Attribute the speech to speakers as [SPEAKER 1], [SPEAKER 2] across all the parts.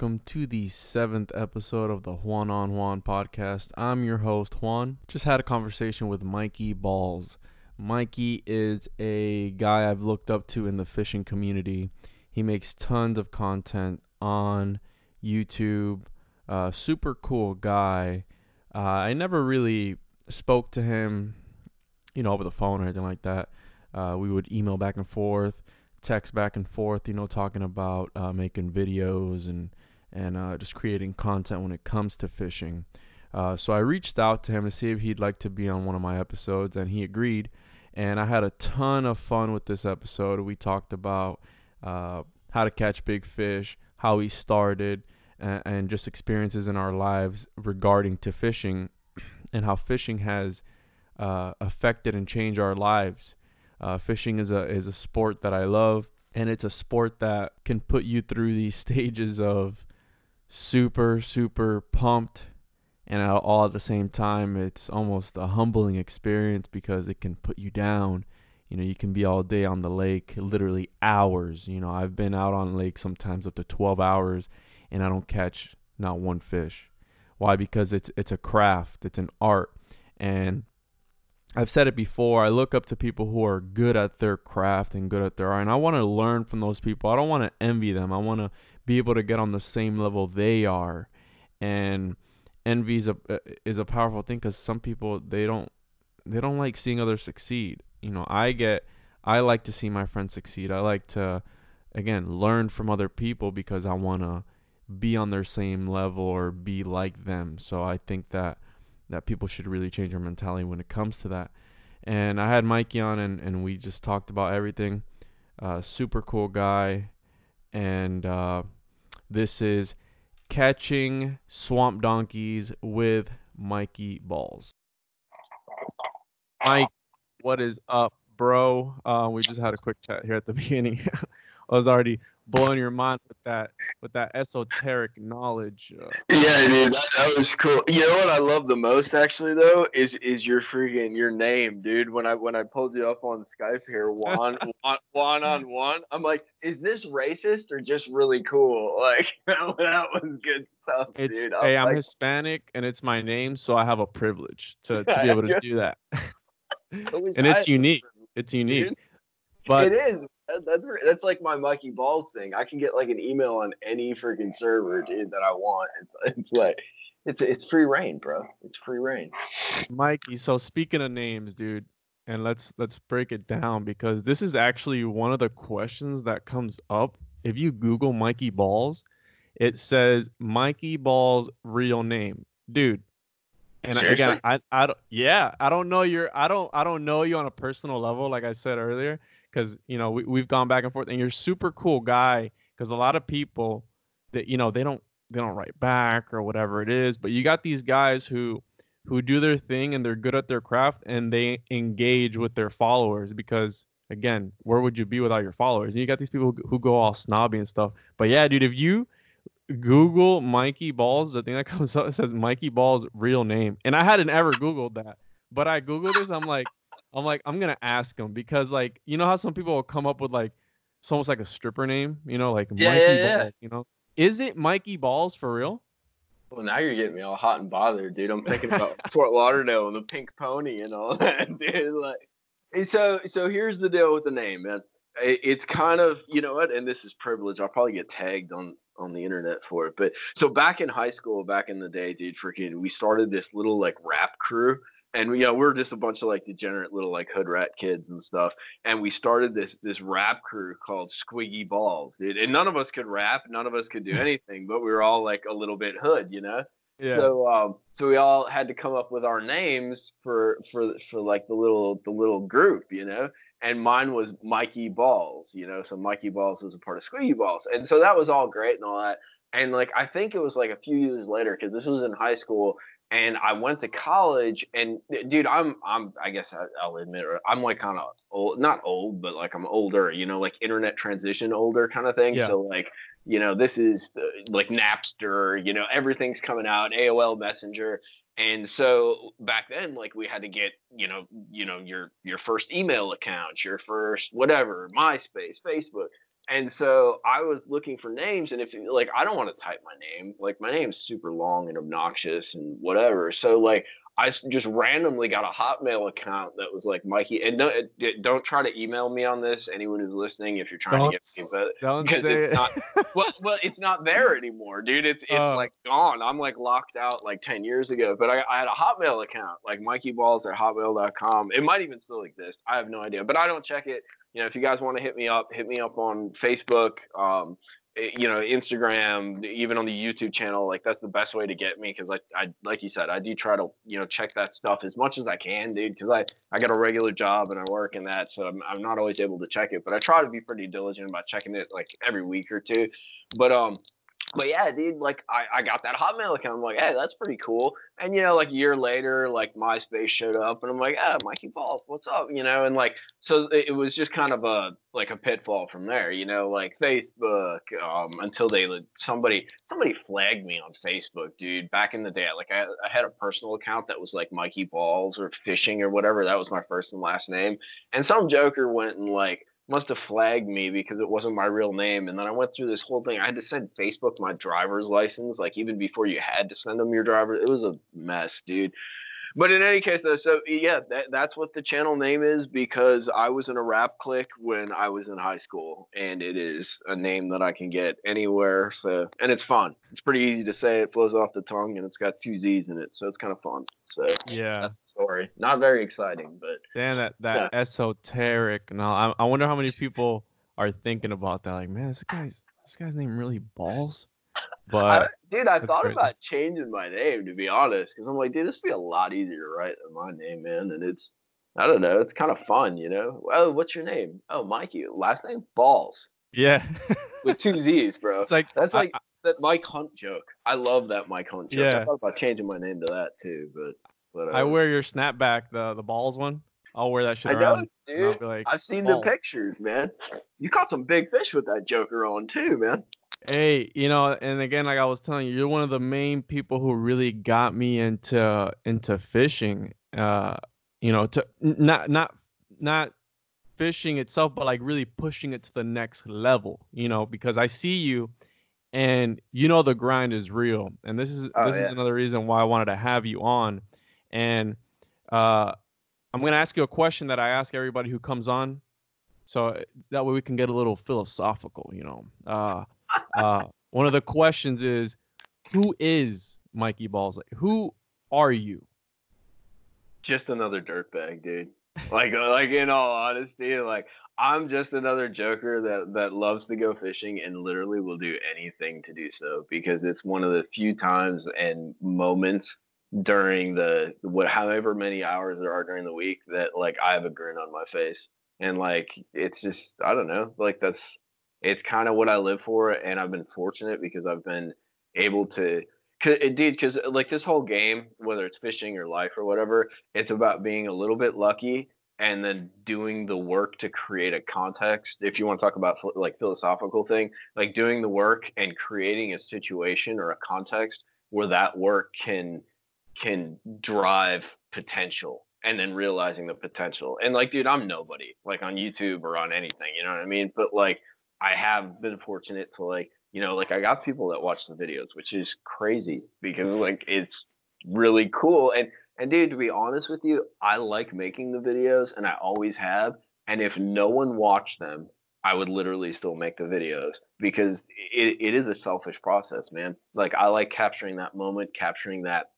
[SPEAKER 1] Welcome to the seventh episode of the Juan on Juan podcast. I'm your host, Juan. Just had a conversation with Mikey Balzz. Mikey is a guy I've looked up to in the fishing community. He makes tons of content on YouTube. Uh, super cool guy. Uh, I never really spoke to him, you know, over the phone or anything like that. Uh, we would email back and forth text back and forth, you know, talking about uh, making videos and and uh, just creating content when it comes to fishing. Uh, so I reached out to him to see if he'd like to be on one of my episodes, and he agreed. And I had a ton of fun with this episode. We talked about uh, how to catch big fish, how he started, and, and just experiences in our lives regarding to fishing, and how fishing has uh, affected and changed our lives. Uh, fishing is a is a sport that I love, and it's a sport that can put you through these stages of super super pumped, and all at the same time, it's almost a humbling experience because it can put you down. You know, you can be all day on the lake, literally hours. You know, I've been out on lake sometimes up to 12 hours, and I don't catch not one fish. Why? Because it's it's a craft, it's an art, and I've said it before. I look up to people who are good at their craft and good at their art, and I want to learn from those people. I don't want to envy them. I want to be able to get on the same level they are. And envy is a uh, is a powerful thing because some people they don't they don't like seeing others succeed. You know, I get I like to see my friends succeed. I like to again learn from other people because I want to be on their same level or be like them. So I think that that people should really change their mentality when it comes to that. And I had Mikey on, and, and we just talked about everything. Uh, super cool guy. And uh, this is Catching Swamp Donkeys with Mikey Balzz. Mike, what is up, bro? Uh, we just had a quick chat here at the beginning. I was already blowing your mind with that with that esoteric knowledge. Uh,
[SPEAKER 2] yeah, dude, that, that, was cool. You know what I love the most actually though is is your freaking your name, dude. When I when I pulled you up on Skype here, Juan Juan, Juan on one, I'm like, is this racist or just really cool? Like that was good stuff,
[SPEAKER 1] it's,
[SPEAKER 2] dude.
[SPEAKER 1] Hey, I'm Hispanic and it's my name, so I have a privilege to, to be able to do that. and it's unique. It's unique. Dude,
[SPEAKER 2] but it is that's that's like my Mikey Balzz thing. I can get like an email on any freaking server, dude, that I want. It's, it's like it's it's free reign, bro. It's free reign.
[SPEAKER 1] Mikey, so speaking of names, dude, and let's let's break it down because this is actually one of the questions that comes up if you Google Mikey Balzz. It says Mikey Balzz real name, dude. And
[SPEAKER 2] Seriously?
[SPEAKER 1] again, I, I don't, yeah, I don't know your, I don't, I don't know you on a personal level, like I said earlier, because you know we we've gone back and forth, and you're a super cool guy. Because a lot of people that you know they don't they don't write back or whatever it is, but you got these guys who who do their thing and they're good at their craft and they engage with their followers because again, where would you be without your followers? And you got these people who, who go all snobby and stuff. But yeah, dude, if you Google Mikey Balzz, the thing that comes up says Mikey Balzz real name, and I hadn't ever Googled that, but I Googled this. I'm like, I'm like, I'm gonna ask him because like, you know how some people will come up with like, it's almost like a stripper name, you know, like
[SPEAKER 2] Yeah,
[SPEAKER 1] Mikey
[SPEAKER 2] yeah, yeah.
[SPEAKER 1] Balls, you know. Is it Mikey Balzz for real?
[SPEAKER 2] Well, now you're getting me all hot and bothered, dude. I'm thinking about Fort Lauderdale and the pink pony and all that, dude. Like, so, so here's the deal with the name, man. It- It's kind of, you know what, and this is privilege. I'll probably get tagged on on the internet for it. But so back in high school, back in the day, dude, freaking, we started this little like rap crew, and you know we're just a bunch of like degenerate little like hood rat kids and stuff. And we started this this rap crew called Squiggy Balls, dude. And none of us could rap, none of us could do anything, but we were all like a little bit hood, you know. So um, so we all had to come up with our names for for for like the little the little group, you know. And mine was Mikey Balzz, you know. So Mikey Balzz was a part of Squeaky Balls, and so that was all great and all that. And like I think it was like a few years later because this was in high school, and I went to college. And dude, I'm I'm I guess I, I'll admit I'm like kind of old, not old, but like I'm older, you know, like internet transition older kind of thing.
[SPEAKER 1] Yeah.
[SPEAKER 2] So like you know, this is uh, like Napster, you know, everything's coming out, AOL Messenger. And so back then, like we had to get, you know, you know, your your first email account, your first whatever, MySpace, Facebook. And so I was looking for names, and if like I don't want to type my name, like my name's super long and obnoxious and whatever. So like I just randomly got a Hotmail account that was like Mikey. And don't, don't try to email me on this. Anyone who's listening, if you're trying
[SPEAKER 1] Don't
[SPEAKER 2] to get me, but
[SPEAKER 1] Don't
[SPEAKER 2] because
[SPEAKER 1] say
[SPEAKER 2] it's
[SPEAKER 1] it.
[SPEAKER 2] not well, well, it's not there anymore, dude. It's it's
[SPEAKER 1] Oh.
[SPEAKER 2] like gone. I'm like locked out like 10 years ago. But I, I had a Hotmail account, like mikeyballs at hotmail.com. It might even still exist. I have no idea, but I don't check it. You know, if you guys want to hit me up, hit me up on Facebook. Um, you know, Instagram, even on the YouTube channel. Like that's the best way to get me because like I, like you said, I do try to you know check that stuff as much as I can, dude. Because I I got a regular job and I work in that, so I'm, I'm not always able to check it. But I try to be pretty diligent about checking it like every week or two. But um, but yeah, dude, like I, I got that Hotmail account. I'm like, hey, that's pretty cool. And you know, like a year later, like MySpace showed up, and I'm like, ah, Mikey Balzz, what's up? You know, and like so it was just kind of a like a pitfall from there. You know, like Facebook, um, until they somebody somebody flagged me on Facebook, dude. Back in the day, like I, I had a personal account that was like Mikey Balzz or Fishing or whatever. That was my first and last name. And some joker went and like must have flagged me because it wasn't my real name. And then I went through this whole thing. I had to send Facebook my driver's license, like even before you had to send them your driver. It was a mess, dude. But in any case, though, so yeah, that, that's what the channel name is because I was in a rap clique when I was in high school, and it is a name that I can get anywhere. So, and it's fun. It's pretty easy to say. It flows off the tongue, and it's got two Z's in it, so it's kind of fun. So
[SPEAKER 1] yeah.
[SPEAKER 2] that's the story. Not very exciting, but
[SPEAKER 1] Damn that that esoteric. Now I, I wonder how many people are thinking about that. Like, man, this guy's this guy's name really balls.
[SPEAKER 2] I, dude, I thought
[SPEAKER 1] crazy.
[SPEAKER 2] about changing my name to be honest, because I'm like, dude, this would be a lot easier to write than my name, man. And it's, I don't know, it's kind of fun, you know. Oh, what's your name? Oh, Mikey. Last name Balzz
[SPEAKER 1] yeah,
[SPEAKER 2] with two Z's, bro.
[SPEAKER 1] it's like
[SPEAKER 2] That's
[SPEAKER 1] I-
[SPEAKER 2] like that Mike Hunt joke. I love that Mike Hunt joke.
[SPEAKER 1] Yeah.
[SPEAKER 2] I thought about changing my name to that too, but but
[SPEAKER 1] I wear your snapback, the the balls one. I'll wear that shit
[SPEAKER 2] I
[SPEAKER 1] around.
[SPEAKER 2] dude.
[SPEAKER 1] like,
[SPEAKER 2] I've seen
[SPEAKER 1] balls.
[SPEAKER 2] the pictures, man. You caught some big fish with that Joker on too, man.
[SPEAKER 1] Hey, you know, and again, like I was telling you, you're one of the main people who really got me into into fishing. Uh, you know, to not not not fishing itself, but like really pushing it to the next level. You know, because I see you, and you know the grind is real, and this is
[SPEAKER 2] Oh,
[SPEAKER 1] this
[SPEAKER 2] yeah.
[SPEAKER 1] is another reason why I wanted to have you on, and uh, I'm gonna ask you a question that I ask everybody who comes on, so that way we can get a little philosophical. You know. Uh, uh, one of the questions is, who is Mikey Balzz? Who are you?
[SPEAKER 2] just another dirtbag, dude. Like, uh, like in all honesty, like I'm just another joker that that loves to go fishing and literally will do anything to do so because it's one of the few times and moments during the what however many hours there are during the week that like I have a grin on my face and like it's just I don't know like that's it's kind of what I live for and I've been fortunate because I've been able to cause, indeed because like this whole game whether it's fishing or life or whatever it's about being a little bit lucky and then doing the work to create a context if you want to talk about like philosophical thing like doing the work and creating a situation or a context where that work can can drive potential and then realizing the potential. And like, dude, I'm nobody like on YouTube or on anything, you know what I mean? But like, I have been fortunate to like, you know, like I got people that watch the videos, which is crazy because mm-hmm. like it's really cool. And and dude, to be honest with you, I like making the videos and I always have. And if no one watched them, I would literally still make the videos because it, it is a selfish process, man. Like I like capturing that moment, capturing that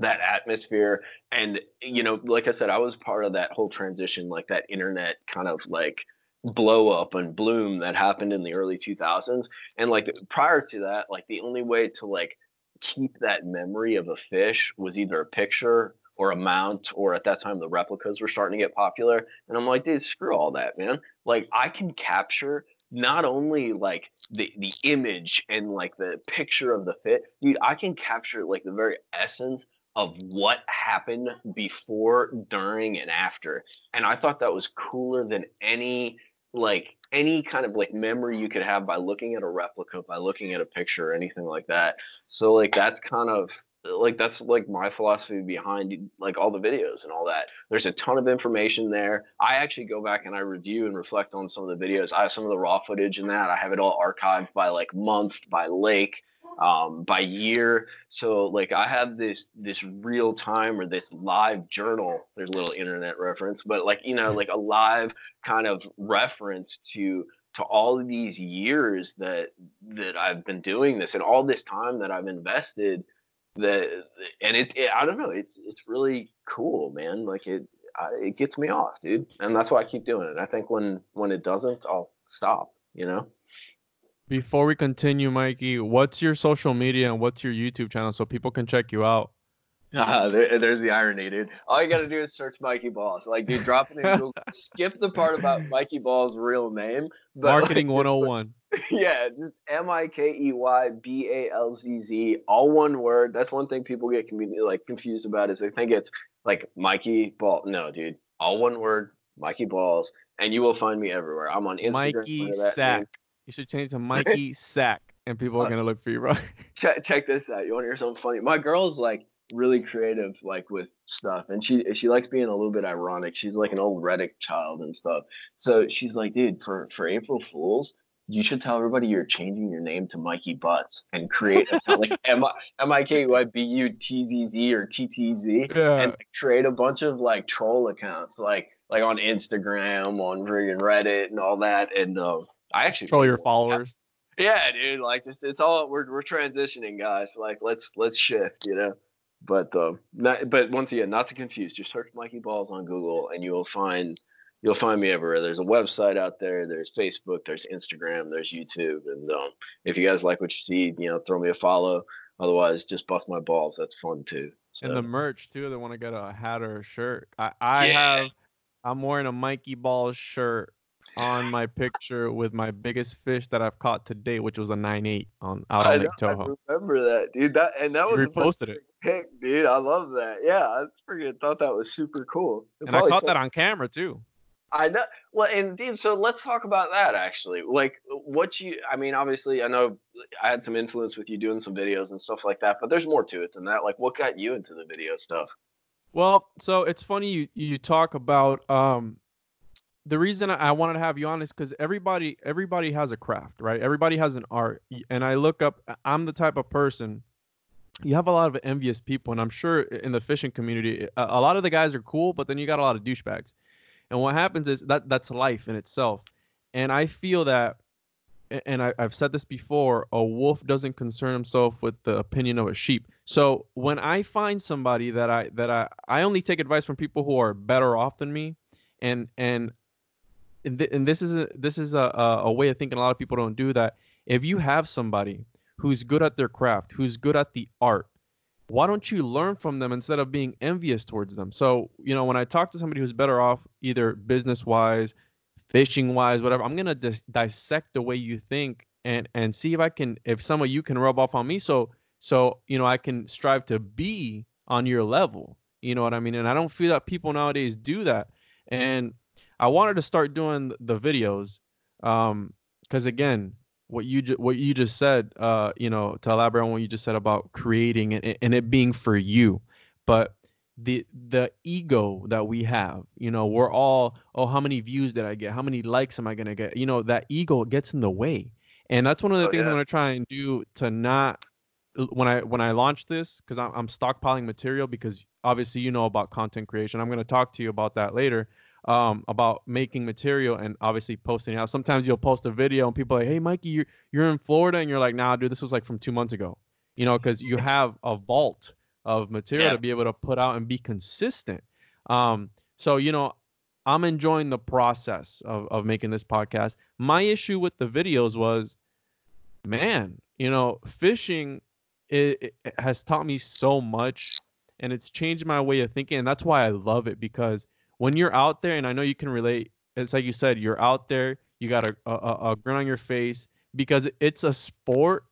[SPEAKER 2] that atmosphere and you know like i said i was part of that whole transition like that internet kind of like blow up and bloom that happened in the early 2000s and like prior to that like the only way to like keep that memory of a fish was either a picture or a mount or at that time the replicas were starting to get popular. And i'm like dude screw all that man. Like i can capture not only like the the image and like the picture of the fit dude i can capture like the very essence of what happened before, during, and after. And I thought that was cooler than any like any kind of like memory you could have by looking at a replica, by looking at a picture or anything like that. So like that's kind of like that's like my philosophy behind like all the videos and all that. There's a ton of information there. I actually go back and I review and reflect on some of the videos. I have some of the raw footage in that. I have it all archived by like month, by lake um, by year. So like I have this this real time or this live journal. There's a little internet reference, but like you know like a live kind of reference to to all of these years that that I've been doing this and all this time that I've invested that and it, it I don't know it's it's really cool man like it I, it gets me off dude and that's why I keep doing it I think when when it doesn't I'll stop you know
[SPEAKER 1] before we continue, Mikey, what's your social media and what's your YouTube channel so people can check you out?
[SPEAKER 2] Uh, there, there's the irony, dude. All you gotta do is search Mikey Balzz. Like, dude, drop it in Google. Skip the part about Mikey Balzz' real name.
[SPEAKER 1] Marketing like, 101.
[SPEAKER 2] yeah, just M I K E Y B A L Z Z, all one word. That's one thing people get like confused about is they think it's like Mikey Ball. No, dude, all one word, Mikey Balzz, and you will find me everywhere. I'm on Instagram.
[SPEAKER 1] Mikey Sack. You should change to Mikey Sack, and people are gonna look for you, bro.
[SPEAKER 2] check, check this out. You want to hear something funny? My girl's like really creative, like with stuff, and she she likes being a little bit ironic. She's like an old Reddit child and stuff. So she's like, dude, for for April Fools, you should tell everybody you're changing your name to Mikey Butts and create a, like M I K Y B U T Z Z or T T Z and create a bunch of like troll accounts like like on Instagram, on friggin' Reddit and all that. And uh, I actually
[SPEAKER 1] control your followers.
[SPEAKER 2] Yeah, dude. Like just it's all we're we're transitioning, guys. Like let's let's shift, you know. But um, not, but once again, not to confuse. Just search Mikey Balzz on Google, and you will find you'll find me everywhere. There's a website out there. There's Facebook. There's Instagram. There's YouTube. And um, if you guys like what you see, you know, throw me a follow. Otherwise, just bust my balls. That's fun too.
[SPEAKER 1] So. And the merch too. They want to get a hat or a shirt. I, I yeah. have. I'm wearing a Mikey Balzz shirt on my picture with my biggest fish that I've caught to date, which was a 9.8 on out on Lake Toho.
[SPEAKER 2] I remember that, dude. That and that was
[SPEAKER 1] reposted it.
[SPEAKER 2] Pick, dude. I love that. Yeah, I freaking thought that was super cool.
[SPEAKER 1] It and I caught that on camera too.
[SPEAKER 2] I know. Well, indeed. So let's talk about that actually. Like, what you? I mean, obviously, I know I had some influence with you doing some videos and stuff like that, but there's more to it than that. Like, what got you into the video stuff?
[SPEAKER 1] Well, so it's funny you you talk about um the reason I wanted to have you on is because everybody everybody has a craft, right? Everybody has an art, and I look up. I'm the type of person. You have a lot of envious people, and I'm sure in the fishing community, a, lot of the guys are cool, but then you got a lot of douchebags. And what happens is that that's life in itself. And I feel that, and I, I've said this before, a wolf doesn't concern himself with the opinion of a sheep. So when I find somebody that I that I I only take advice from people who are better off than me, and and and, th- and this is a, this is a, a way of thinking a lot of people don't do that. If you have somebody who's good at their craft, who's good at the art, why don't you learn from them instead of being envious towards them? So, you know, when I talk to somebody who's better off, either business wise, fishing wise, whatever, I'm gonna dis- dissect the way you think and and see if I can, if some of you can rub off on me, so so you know I can strive to be on your level. You know what I mean? And I don't feel that people nowadays do that. And I wanted to start doing the videos, um, because again, what you ju- what you just said, uh, you know, to elaborate on what you just said about creating it and it being for you, but the the ego that we have, you know, we're all, oh, how many views did I get? How many likes am I gonna get? You know, that ego gets in the way, and that's one of the
[SPEAKER 2] Oh,
[SPEAKER 1] things I'm gonna try and do to not when I when I launch this because I'm, I'm stockpiling material because obviously you know about content creation. I'm gonna talk to you about that later um, about making material and obviously posting out. Sometimes you'll post a video and people are like, hey Mikey, you're you're in Florida and you're like, nah, dude, this was like from two months ago. You know, because you have a vault of material
[SPEAKER 2] Yeah.
[SPEAKER 1] to be able to put out and be consistent. Um, so you know, I'm enjoying the process of, of making this podcast. My issue with the videos was, man, you know, fishing it, it has taught me so much and it's changed my way of thinking and that's why I love it because when you're out there and I know you can relate it's like you said you're out there you got a, a, a grin on your face because it's a sport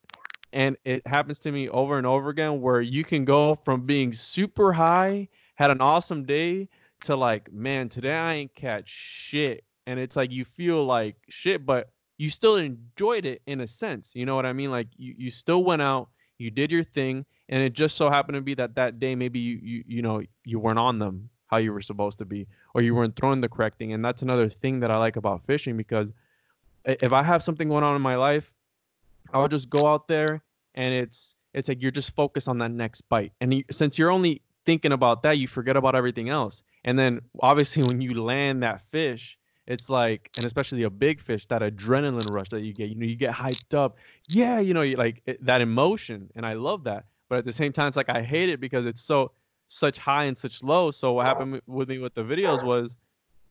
[SPEAKER 1] and it happens to me over and over again where you can go from being super high had an awesome day to like man today I ain't catch shit. And it's like you feel like shit but you still enjoyed it in a sense you know what I mean? Like you, you still went out you did your thing and it just so happened to be that that day maybe you you, you know you weren't on them how you were supposed to be or you weren't throwing the correct thing. And that's another thing that i like about fishing because if i have something going on in my life i'll just go out there and it's it's like you're just focused on that next bite. And you, since you're only thinking about that you forget about everything else. And then obviously when you land that fish it's like and especially a big fish that adrenaline rush that you get you know you get hyped up. Yeah you know you like it, that emotion and i love that. But at the same time it's like i hate it because it's so such high and such low. So what happened with- me with the videos was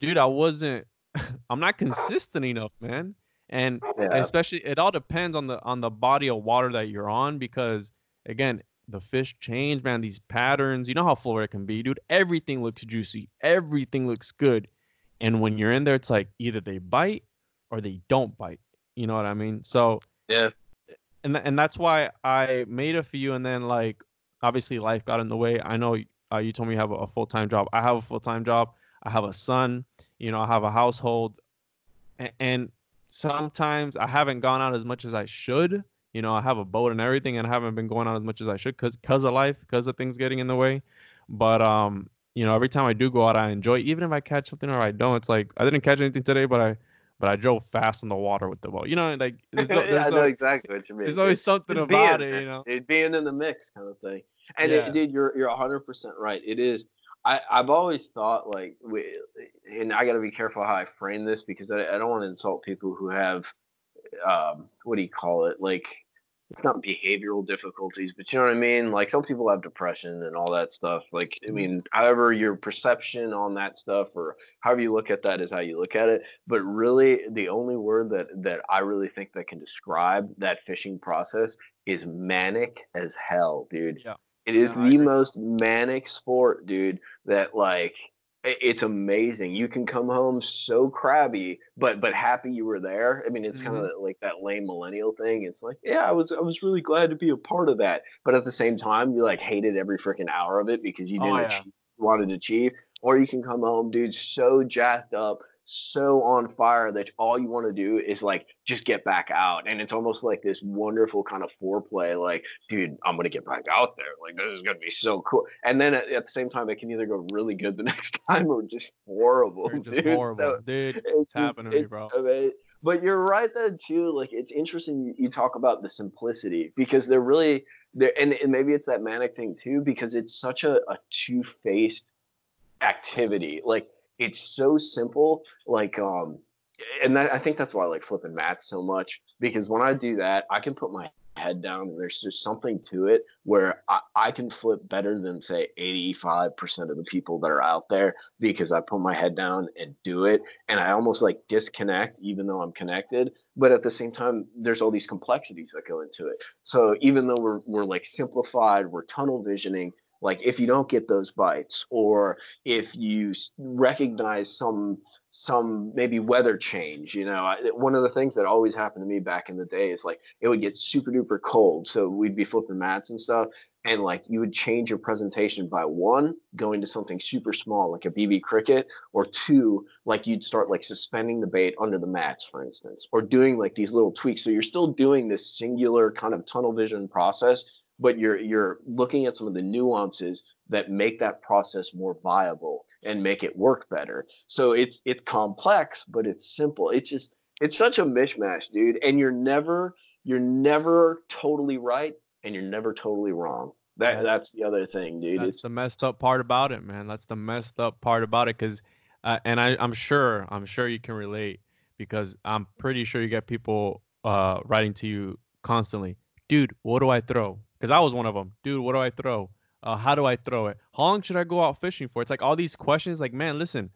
[SPEAKER 1] dude i wasn't i'm not consistent enough man. And
[SPEAKER 2] Yeah.
[SPEAKER 1] especially it all depends on the on the body of water that you're on because again the fish change man these patterns. You know how florida can be dude. Everything looks juicy. Everything looks good. And when you're in there it's like either they bite or they don't bite. You know what i mean? So
[SPEAKER 2] Yeah.
[SPEAKER 1] and and that's why I made a few, and then like obviously life got in the way. I know uh, you told me you have a, full time job. I have a full time job. I have a son. You know, I have a household, and, and sometimes I haven't gone out as much as I should. You know, I have a boat and everything, and I haven't been going out as much as I should because cause of life, because of things getting in the way. But um, you know, every time I do go out, I enjoy. Even if I catch something or I don't, it's like I didn't catch anything today, but I but I drove fast in the water with the boat. You know, like there's, there's
[SPEAKER 2] I know
[SPEAKER 1] al-
[SPEAKER 2] exactly what you mean.
[SPEAKER 1] there's always something
[SPEAKER 2] Just
[SPEAKER 1] about
[SPEAKER 2] being
[SPEAKER 1] it, you know.
[SPEAKER 2] It being in the mix kind of thing. And
[SPEAKER 1] Yeah.
[SPEAKER 2] it, dude, you're you're 100 percent right. It is. I I've always thought like, we, and I got to be careful how I frame this because I, I don't want to insult people who have, um, what do you call it? Like, it's not behavioral difficulties, but you know what I mean. Like some people have depression and all that stuff. Like I mm-hmm. mean, however your perception on that stuff or however you look at that is how you look at it. But really, the only word that that I really think that can describe that fishing process is manic as hell, dude.
[SPEAKER 1] Yeah.
[SPEAKER 2] It is
[SPEAKER 1] Yeah,
[SPEAKER 2] the most manic sport, dude. That like it's amazing. You can come home so crabby, but but happy you were there. I mean, it's kind
[SPEAKER 1] Mm-hmm.
[SPEAKER 2] of like that lame millennial thing. It's like, yeah, I was I was really glad to be a part of that, but at the same time, you like hated every freaking hour of it because you
[SPEAKER 1] Oh,
[SPEAKER 2] didn't
[SPEAKER 1] yeah.
[SPEAKER 2] achieve wanted to achieve. Or you can come home, dude, so jacked up, so on fire that all you want to do is like just get back out, and it's almost like this wonderful kind of foreplay. Like, dude, I'm gonna get back out there. Like, this is gonna be so cool. And then at, at the same time, it can either go really good the next time or just horrible,
[SPEAKER 1] They're just
[SPEAKER 2] dude.
[SPEAKER 1] horrible,
[SPEAKER 2] So
[SPEAKER 1] dude.
[SPEAKER 2] it's
[SPEAKER 1] happening to me, bro.
[SPEAKER 2] ama- But you're right then too. Like it's interesting you, talk about the simplicity because they're really there, and, and maybe it's that manic thing too because it's such a, a two faced activity. Like it's so simple. Like um, and that, I think that's why I like flipping mats so much because when I do that, I can put my head down. There's just something to it where I, I can flip better than say 85% of the people that are out there because I put my head down and do it. And I almost like disconnect even though I'm connected. But at the same time, there's all these complexities that go into it. So even though we're, we're like simplified, we're tunnel visioning, like if you don't get those bites or if you recognize some some maybe weather change. You know, I, one of the things that always happened to me back in the day is like it would get super duper cold, so we'd be flipping mats and stuff, and like you would change your presentation by one going to something super small like a BB cricket, or two like you'd start like suspending the bait under the mats, for instance, or doing like these little tweaks. So you're still doing this singular kind of tunnel vision process, but you're you're looking at some of the nuances that make that process more viable and make it work better. So it's it's complex, but it's simple. It's just it's such a mishmash, dude. And you're never you're never totally right and you're never totally wrong. That that's, that's the other thing, dude.
[SPEAKER 1] That's it's, the messed up part about it, man. That's the messed up part about it, cause uh, and I I'm sure I'm sure you can relate because I'm pretty sure you get people uh, writing to you constantly, dude. What do I throw? Because I was one of them, dude. What do I throw? Uh, how do I throw it? How long should I go out fishing for? It's like all these questions. Like, man, listen,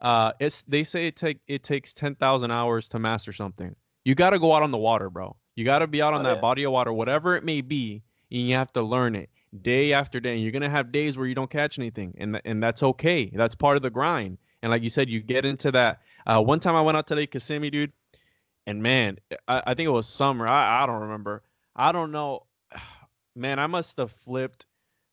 [SPEAKER 1] uh, it's they say it take it takes ten thousand hours to master something. You got to go out on the water, bro. You got to be out on oh, that yeah. body of water, whatever it may be, and you have to learn it day after day. And you're gonna have days where you don't catch anything, and th- and that's okay. That's part of the grind. And like you said, you get into that. Uh, one time I went out to Lake Kissimmee, dude, and man, I, I think it was summer. I, I don't remember. I don't know. Man, I must have flipped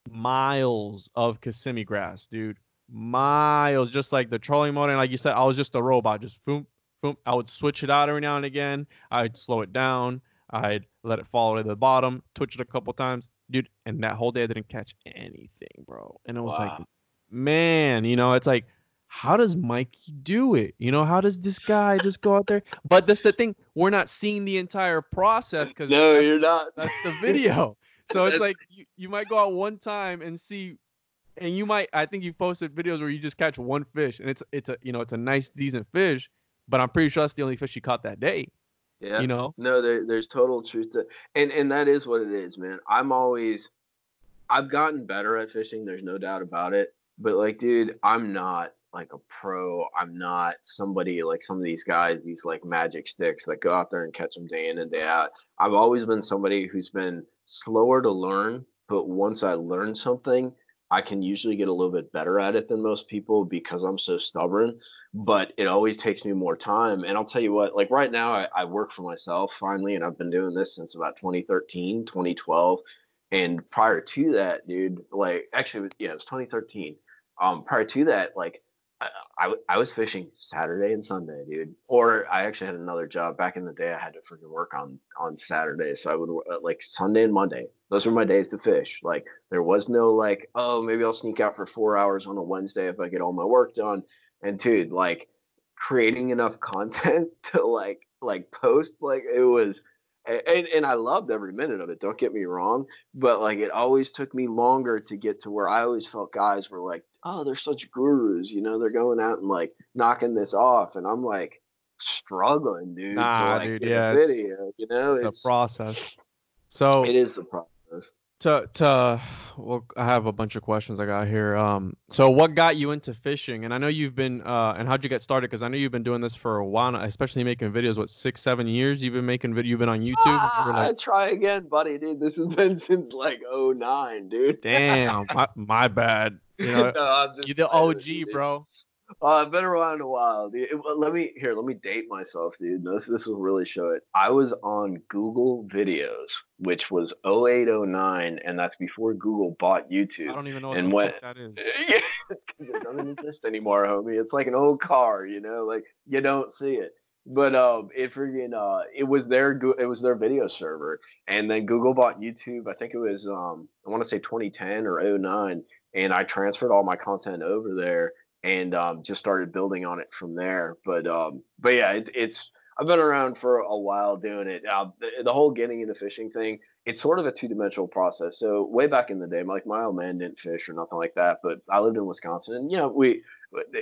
[SPEAKER 1] miles of Kissimmee grass, dude. Miles, just like the trolling motor. And like you said, I was just a robot, just boom, boom. I would switch it out every now and again. I'd slow it down. I'd let it fall to the bottom, twitch it a couple times, dude. And that whole day I didn't catch anything, bro. And it was wow. like, man, you know, it's like, how does Mikey do it? You know, how does this guy just go out there? But that's the thing, we're not seeing the entire process because
[SPEAKER 2] no, you're not.
[SPEAKER 1] That's the video. So it's like you, you might go out one time and see and you might I think you've posted videos where you just catch one fish and it's it's a you know it's a nice decent fish, but I'm pretty sure that's the only fish you caught that day.
[SPEAKER 2] Yeah.
[SPEAKER 1] You know?
[SPEAKER 2] No, there, there's total truth to and and that is what it is, man. I'm always I've gotten better at fishing, there's no doubt about it. But like, dude, I'm not like a pro. I'm not somebody like some of these guys, these like magic sticks that go out there and catch them day in and day out. I've always been somebody who's been slower to learn, but once I learn something, I can usually get a little bit better at it than most people because I'm so stubborn. But it always takes me more time. And I'll tell you what, like right now, I, I work for myself finally, and I've been doing this since about 2013, 2012. And prior to that, dude, like actually, yeah, it was 2013. Um, prior to that, like I, I, was fishing Saturday and Sunday, dude. Or I actually had another job back in the day. I had to freaking work on on Saturday, so I would uh, like Sunday and Monday. Those were my days to fish. Like there was no like, oh, maybe I'll sneak out for four hours on a Wednesday if I get all my work done. And dude, like creating enough content to like like post, like it was and, and I loved every minute of it. Don't get me wrong, but like it always took me longer to get to where I always felt guys were like, oh, they're such gurus, you know, they're going out and like knocking this off, and I'm like struggling, dude.
[SPEAKER 1] Nah,
[SPEAKER 2] to, like,
[SPEAKER 1] dude, yeah, video,
[SPEAKER 2] you know,
[SPEAKER 1] it's, it's a process. So
[SPEAKER 2] it is the process.
[SPEAKER 1] to to well i have a bunch of questions i got here um so what got you into fishing? And i know you've been uh and how'd you get started? Because i know you've been doing this for a while now, especially making videos what six seven years you've been making video you've been on youtube?
[SPEAKER 2] Ah, like, try again buddy dude this has been since like 09 dude.
[SPEAKER 1] Damn my, my bad you know no, you're the og bro
[SPEAKER 2] uh, I've been around a while, dude. Let me here. Let me date myself, dude. This this will really show it. I was on Google Videos, which was 0809, and that's before Google bought YouTube.
[SPEAKER 1] I don't even know what and what, that is.
[SPEAKER 2] yeah, it's because it doesn't exist anymore, homie. It's like an old car, you know, like you don't see it. But um, it freaking uh, it was their it was their video server, and then Google bought YouTube. I think it was um, I want to say 2010 or 09, and I transferred all my content over there and um, just started building on it from there. But um, but yeah, it, it's I've been around for a while doing it. Uh, the, the, whole getting into fishing thing, it's sort of a two dimensional process. So way back in the day, like my old man didn't fish or nothing like that, but I lived in Wisconsin, and you know we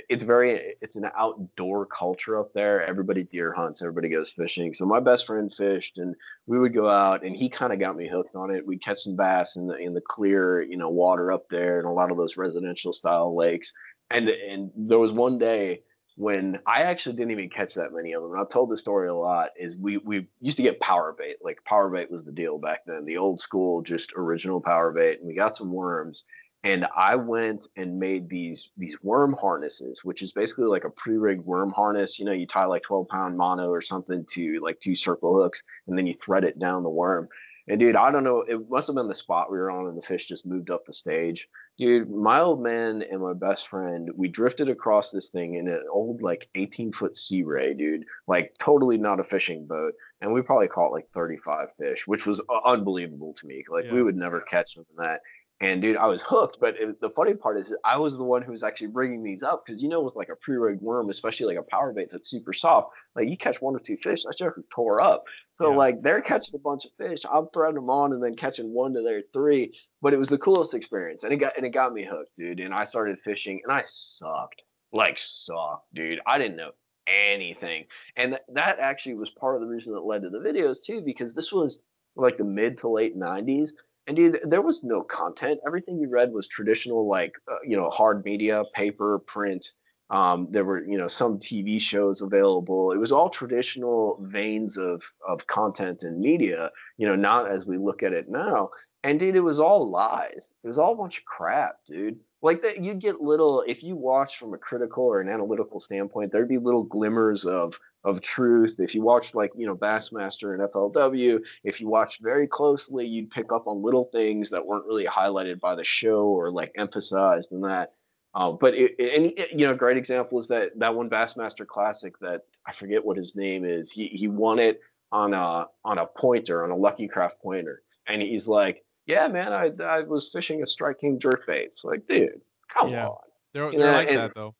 [SPEAKER 2] it's very it's an outdoor culture up there. Everybody deer hunts, everybody goes fishing. So my best friend fished, and we would go out, and he kind of got me hooked on it. We'd catch some bass in the in the clear, you know, water up there, and a lot of those residential style lakes. And and there was one day when I actually didn't even catch that many of them. And I've told the story a lot. Is we we used to get power bait. Like power bait was the deal back then, the old school, just original power bait. And we got some worms and I went and made these these worm harnesses, which is basically like a pre-rigged worm harness. You know, you tie like 12 pound mono or something to like two circle hooks, and then you thread it down the worm. And dude, I don't know, it must have been the spot we were on, and the fish just moved up the stage. Dude, my old man and my best friend, we drifted across this thing in an old like 18 foot sea ray, dude, like totally not a fishing boat, and we probably caught like 35 fish, which was uh, unbelievable to me. Like yeah. we would never catch something that. And dude, I was hooked. But it, the funny part is, I was the one who was actually bringing these up because you know, with like a pre-rigged worm, especially like a power bait that's super soft, like you catch one or two fish, that joker tore up. So yeah. like they're catching a bunch of fish, I'm throwing them on and then catching one to their three. But it was the coolest experience, and it got and it got me hooked, dude. And I started fishing, and I sucked, like sucked, dude. I didn't know anything, and that actually was part of the reason that led to the videos too, because this was like the mid to late 90s and dude, there was no content. Everything you read was traditional, like uh, you know, hard media, paper, print. Um, there were you know some TV shows available. It was all traditional veins of of content and media. You know, not as we look at it now. And dude, it was all lies. It was all a bunch of crap, dude like that you'd get little if you watch from a critical or an analytical standpoint there'd be little glimmers of of truth if you watched like you know bassmaster and flw if you watched very closely you'd pick up on little things that weren't really highlighted by the show or like emphasized in that uh, but it, and it, you know a great example is that that one bassmaster classic that i forget what his name is he he won it on a on a pointer on a lucky craft pointer and he's like yeah, man, I, I was fishing a Strike King jerkbait. It's like, dude, come yeah. on.
[SPEAKER 1] They're, they're like that though.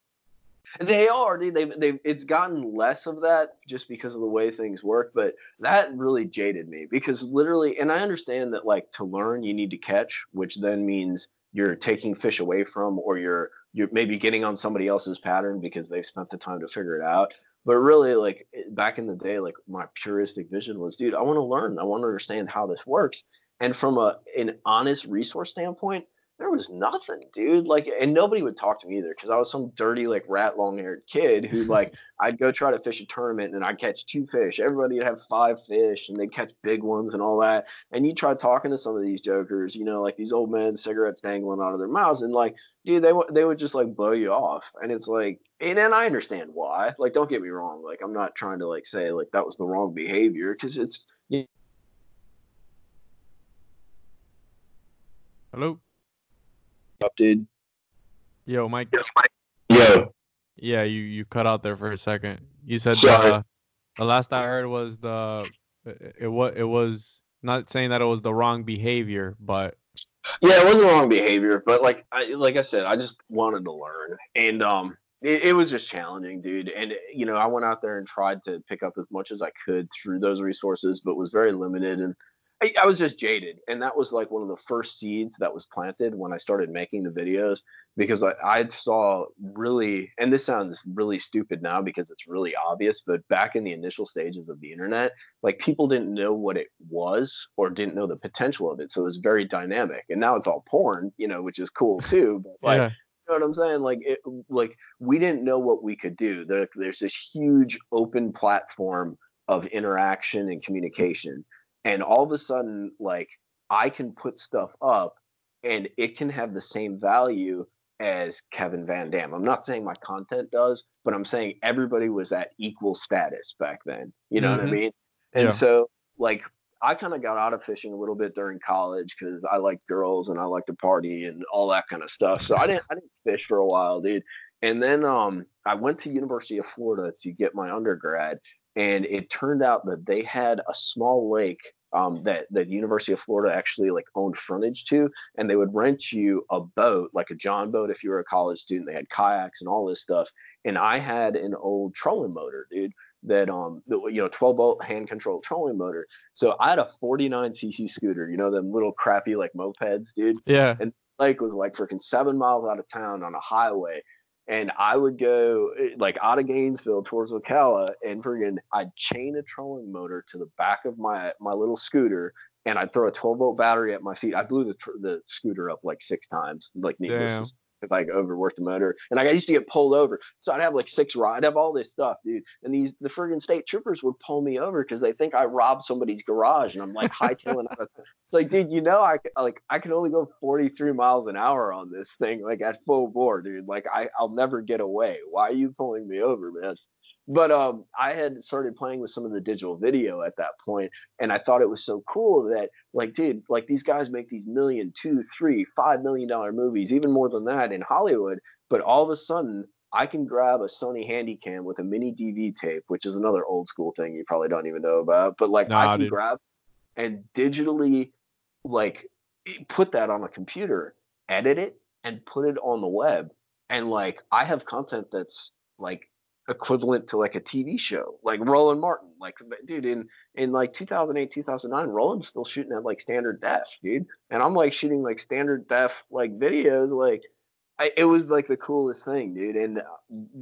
[SPEAKER 2] They are, dude. They've, they've, it's gotten less of that just because of the way things work, but that really jaded me because literally, and I understand that like to learn you need to catch, which then means you're taking fish away from, or you're you're maybe getting on somebody else's pattern because they've spent the time to figure it out. But really, like eh, back in the day, like my puristic vision was, dude, I want to learn. I want to understand how this works. And from a an honest resource standpoint, there was nothing, dude. Like, and nobody would talk to me either because I was some dirty, like, rat long haired kid who, like, I'd go try to fish a tournament and I'd catch two fish. Everybody would have five fish and they'd catch big ones and all that. And you try talking to some of these jokers, you know, like these old men, cigarettes dangling out of their mouths, and like, dude, they they would just like blow you off. And it's like, and, and I understand why. Like, don't get me wrong. Like, I'm not trying to like say like that was the wrong behavior because it's you
[SPEAKER 1] Hello.
[SPEAKER 2] Up, dude.
[SPEAKER 1] Yo, Mike.
[SPEAKER 2] Yo.
[SPEAKER 1] Yeah, you you cut out there for a second. You said the, the last I heard was the it was it was not saying that it was the wrong behavior, but
[SPEAKER 2] yeah, it wasn't the wrong behavior, but like I like I said, I just wanted to learn, and um, it, it, was just challenging, dude. And you know, I went out there and tried to pick up as much as I could through those resources, but was very limited. And I, I, was just jaded, and that was like one of the first seeds that was planted when I started making the videos because I, I saw really, and this sounds really stupid now because it's really obvious, but back in the initial stages of the internet, like people didn't know what it was or didn't know the potential of it, so it was very dynamic. And now it's all porn, you know, which is cool too. But like, yeah. You know what I'm saying? Like, it, like we didn't know what we could do. There, there's this huge open platform of interaction and communication and all of a sudden like i can put stuff up and it can have the same value as kevin van dam i'm not saying my content does but i'm saying everybody was at equal status back then you know mm-hmm. what i mm-hmm. mean and yeah. so like i kind of got out of fishing a little bit during college because i liked girls and i liked to party and all that kind of stuff so i didn't i didn't fish for a while dude and then um i went to university of florida to get my undergrad and it turned out that they had a small lake um, that the University of Florida actually like owned frontage to, and they would rent you a boat, like a John boat, if you were a college student. They had kayaks and all this stuff. And I had an old trolling motor, dude. that um you know 12 volt hand controlled trolling motor. So I had a 49 cc scooter, you know them little crappy like mopeds, dude.
[SPEAKER 1] Yeah.
[SPEAKER 2] And lake was like freaking seven miles out of town on a highway. And I would go eh, like out of Gainesville towards Ocala and friggin' I'd chain a trolling motor to the back of my my little scooter and I'd throw a 12 volt battery at my feet. I blew the the scooter up like six times, like needless because I overworked the motor. And like, I used to get pulled over. So I'd have like six rides. I'd have all this stuff, dude. And these the friggin' state troopers would pull me over because they think I robbed somebody's garage and I'm like hightailing out. It's like, dude, you know, I like I can only go 43 miles an hour on this thing, like at full bore, dude. Like I I'll never get away. Why are you pulling me over, man? But um, I had started playing with some of the digital video at that point, and I thought it was so cool that, like, dude, like these guys make these million, two, three, five million dollar movies, even more than that in Hollywood. But all of a sudden, I can grab a Sony Handycam with a mini DV tape, which is another old school thing you probably don't even know about. But like, nah, I can dude. grab and digitally, like, put that on a computer, edit it, and put it on the web. And like, I have content that's like equivalent to like a TV show, like Roland Martin. Like, dude, in in like 2008, 2009, Roland's still shooting at like standard def, dude, and I'm like shooting like standard def like videos. Like, I, it was like the coolest thing, dude. And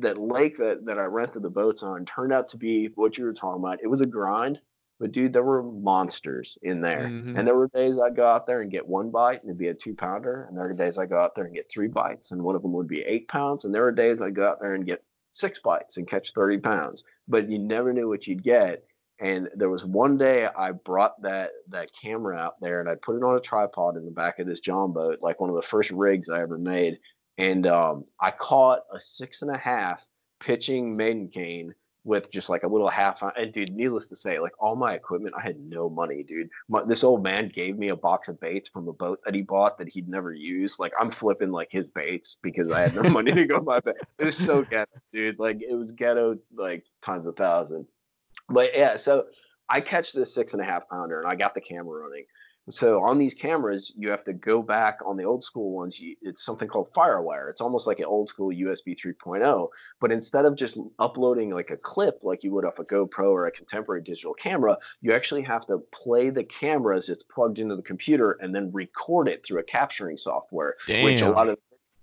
[SPEAKER 2] that lake that that I rented the boats on turned out to be what you were talking about. It was a grind. But dude, there were monsters in there, mm-hmm. and there were days I'd go out there and get one bite, and it'd be a two pounder, and there were days I'd go out there and get three bites, and one of them would be eight pounds, and there were days I'd go out there and get six bites and catch 30 pounds, but you never knew what you'd get. And there was one day I brought that that camera out there and I put it on a tripod in the back of this John boat, like one of the first rigs I ever made. And um, I caught a six and a half pitching maiden cane with just like a little half and dude needless to say like all my equipment i had no money dude. My, this old man gave me a box of baits from a boat that he bought that he'd never used. Like i'm flipping like his baits because i had no money to go buy bait it was so ghetto dude. Like it was ghetto like times a thousand. But yeah so i catch this six and a half pounder and i got the camera running so on these cameras, you have to go back on the old school ones. You, it's something called FireWire. It's almost like an old school USB 3.0, but instead of just uploading like a clip like you would off a GoPro or a contemporary digital camera, you actually have to play the camera as it's plugged into the computer and then record it through a capturing software,
[SPEAKER 1] Damn.
[SPEAKER 2] which a lot of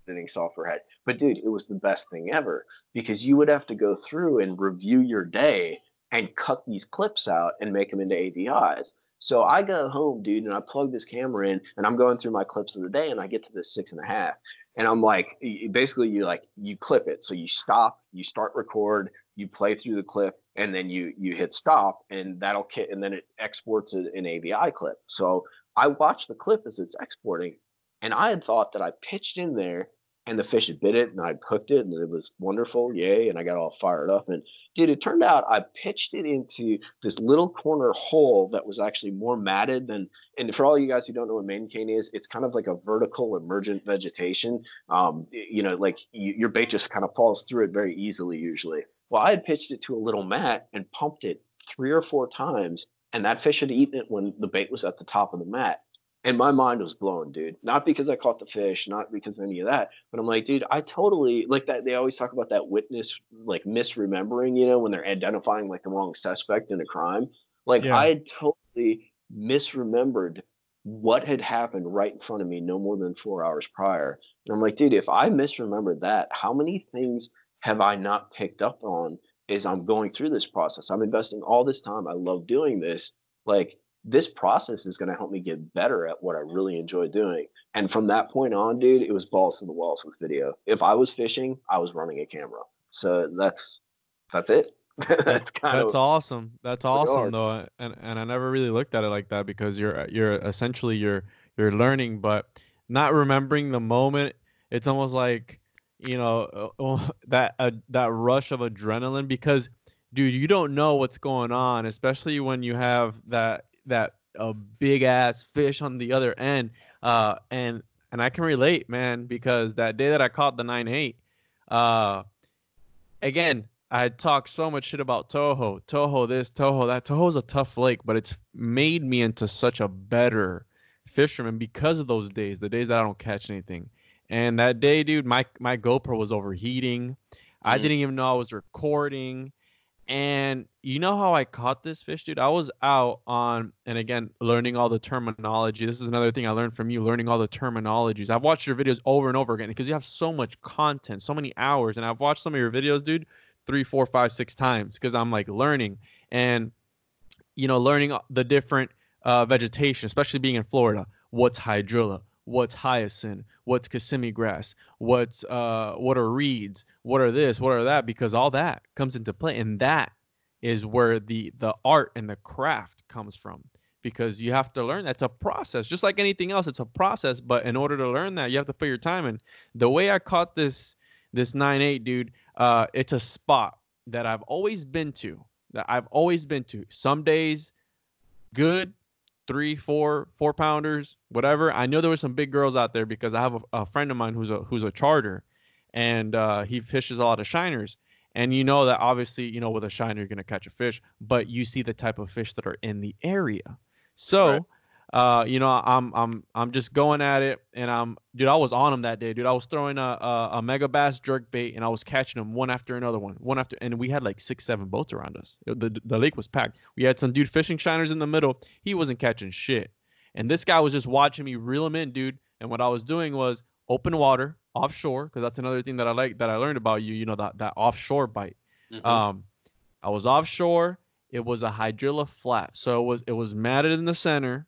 [SPEAKER 2] editing software had. But dude, it was the best thing ever because you would have to go through and review your day and cut these clips out and make them into AVIs. So I go home, dude, and I plug this camera in, and I'm going through my clips of the day, and I get to this six and a half, and I'm like, basically, you like you clip it, so you stop, you start record, you play through the clip, and then you you hit stop, and that'll kit, and then it exports an AVI clip. So I watch the clip as it's exporting, and I had thought that I pitched in there and the fish had bit it and I hooked it and it was wonderful, yay! And I got all fired up. And dude, it turned out I pitched it into this little corner hole that was actually more matted than. And for all you guys who don't know what maiden cane is, it's kind of like a vertical emergent vegetation. Um, you know, like you, your bait just kind of falls through it very easily usually. Well, I had pitched it to a little mat and pumped it three or four times, and that fish had eaten it when the bait was at the top of the mat and my mind was blown, dude. Not because I caught the fish, not because of any of that, but I'm like, dude, I totally like that. They always talk about that witness like misremembering, you know, when they're identifying like the wrong suspect in a crime. Like yeah. I had totally misremembered what had happened right in front of me no more than four hours prior. And I'm like, dude, if I misremembered that, how many things have I not picked up on as I'm going through this process? I'm investing all this time. I love doing this. Like this process is going to help me get better at what I really enjoy doing. And from that point on, dude, it was balls to the walls with video. If I was fishing, I was running a camera. So that's that's it.
[SPEAKER 1] that's kind that's of awesome. That's awesome though. And and I never really looked at it like that because you're you're essentially you're you're learning but not remembering the moment. It's almost like you know uh, uh that uh, that rush of adrenaline because dude, you don't know what's going on, especially when you have that that a big ass fish on the other end. Uh, and and I can relate, man, because that day that I caught the nine eight, uh, again, I had talked so much shit about Toho, Toho this, Toho that. Toho's a tough lake, but it's made me into such a better fisherman because of those days, the days that I don't catch anything. And that day, dude, my my GoPro was overheating. I mm. didn't even know I was recording And you know how I caught this fish, dude? I was out on, and again, learning all the terminology. This is another thing I learned from you, learning all the terminologies. I've watched your videos over and over again because you have so much content, so many hours. And I've watched some of your videos, dude, three, four, five, six times because I'm like learning and, you know, learning the different uh, vegetation, especially being in Florida. What's hydrilla? What's hyacinth? What's Kissimmee grass? What's uh, what are reeds? What are this? What are that? Because all that comes into play, and that is where the the art and the craft comes from. Because you have to learn that's a process, just like anything else. It's a process, but in order to learn that, you have to put your time in. The way I caught this this nine eight dude, uh, it's a spot that I've always been to. That I've always been to. Some days good, three, four, four pounders, whatever. I know there were some big girls out there because I have a, a friend of mine who's a who's a charter, and uh, he fishes a lot of shiners. And you know that obviously, you know, with a shiner you're gonna catch a fish, but you see the type of fish that are in the area. So right uh, you know, I'm I'm I'm just going at it, and I'm dude. I was on him that day, dude. I was throwing a a, a Megabass jerk bait, and I was catching them one after another one, one after, and we had like six, seven boats around us. The the lake was packed. We had some dude fishing shiners in the middle. He wasn't catching shit, and this guy was just watching me reel him in, dude. And what I was doing was open water, offshore, because that's another thing that I like that I learned about you. You know that that offshore bite. Mm-hmm. Um, I was offshore. It was a hydrilla flat, so it was it was matted in the center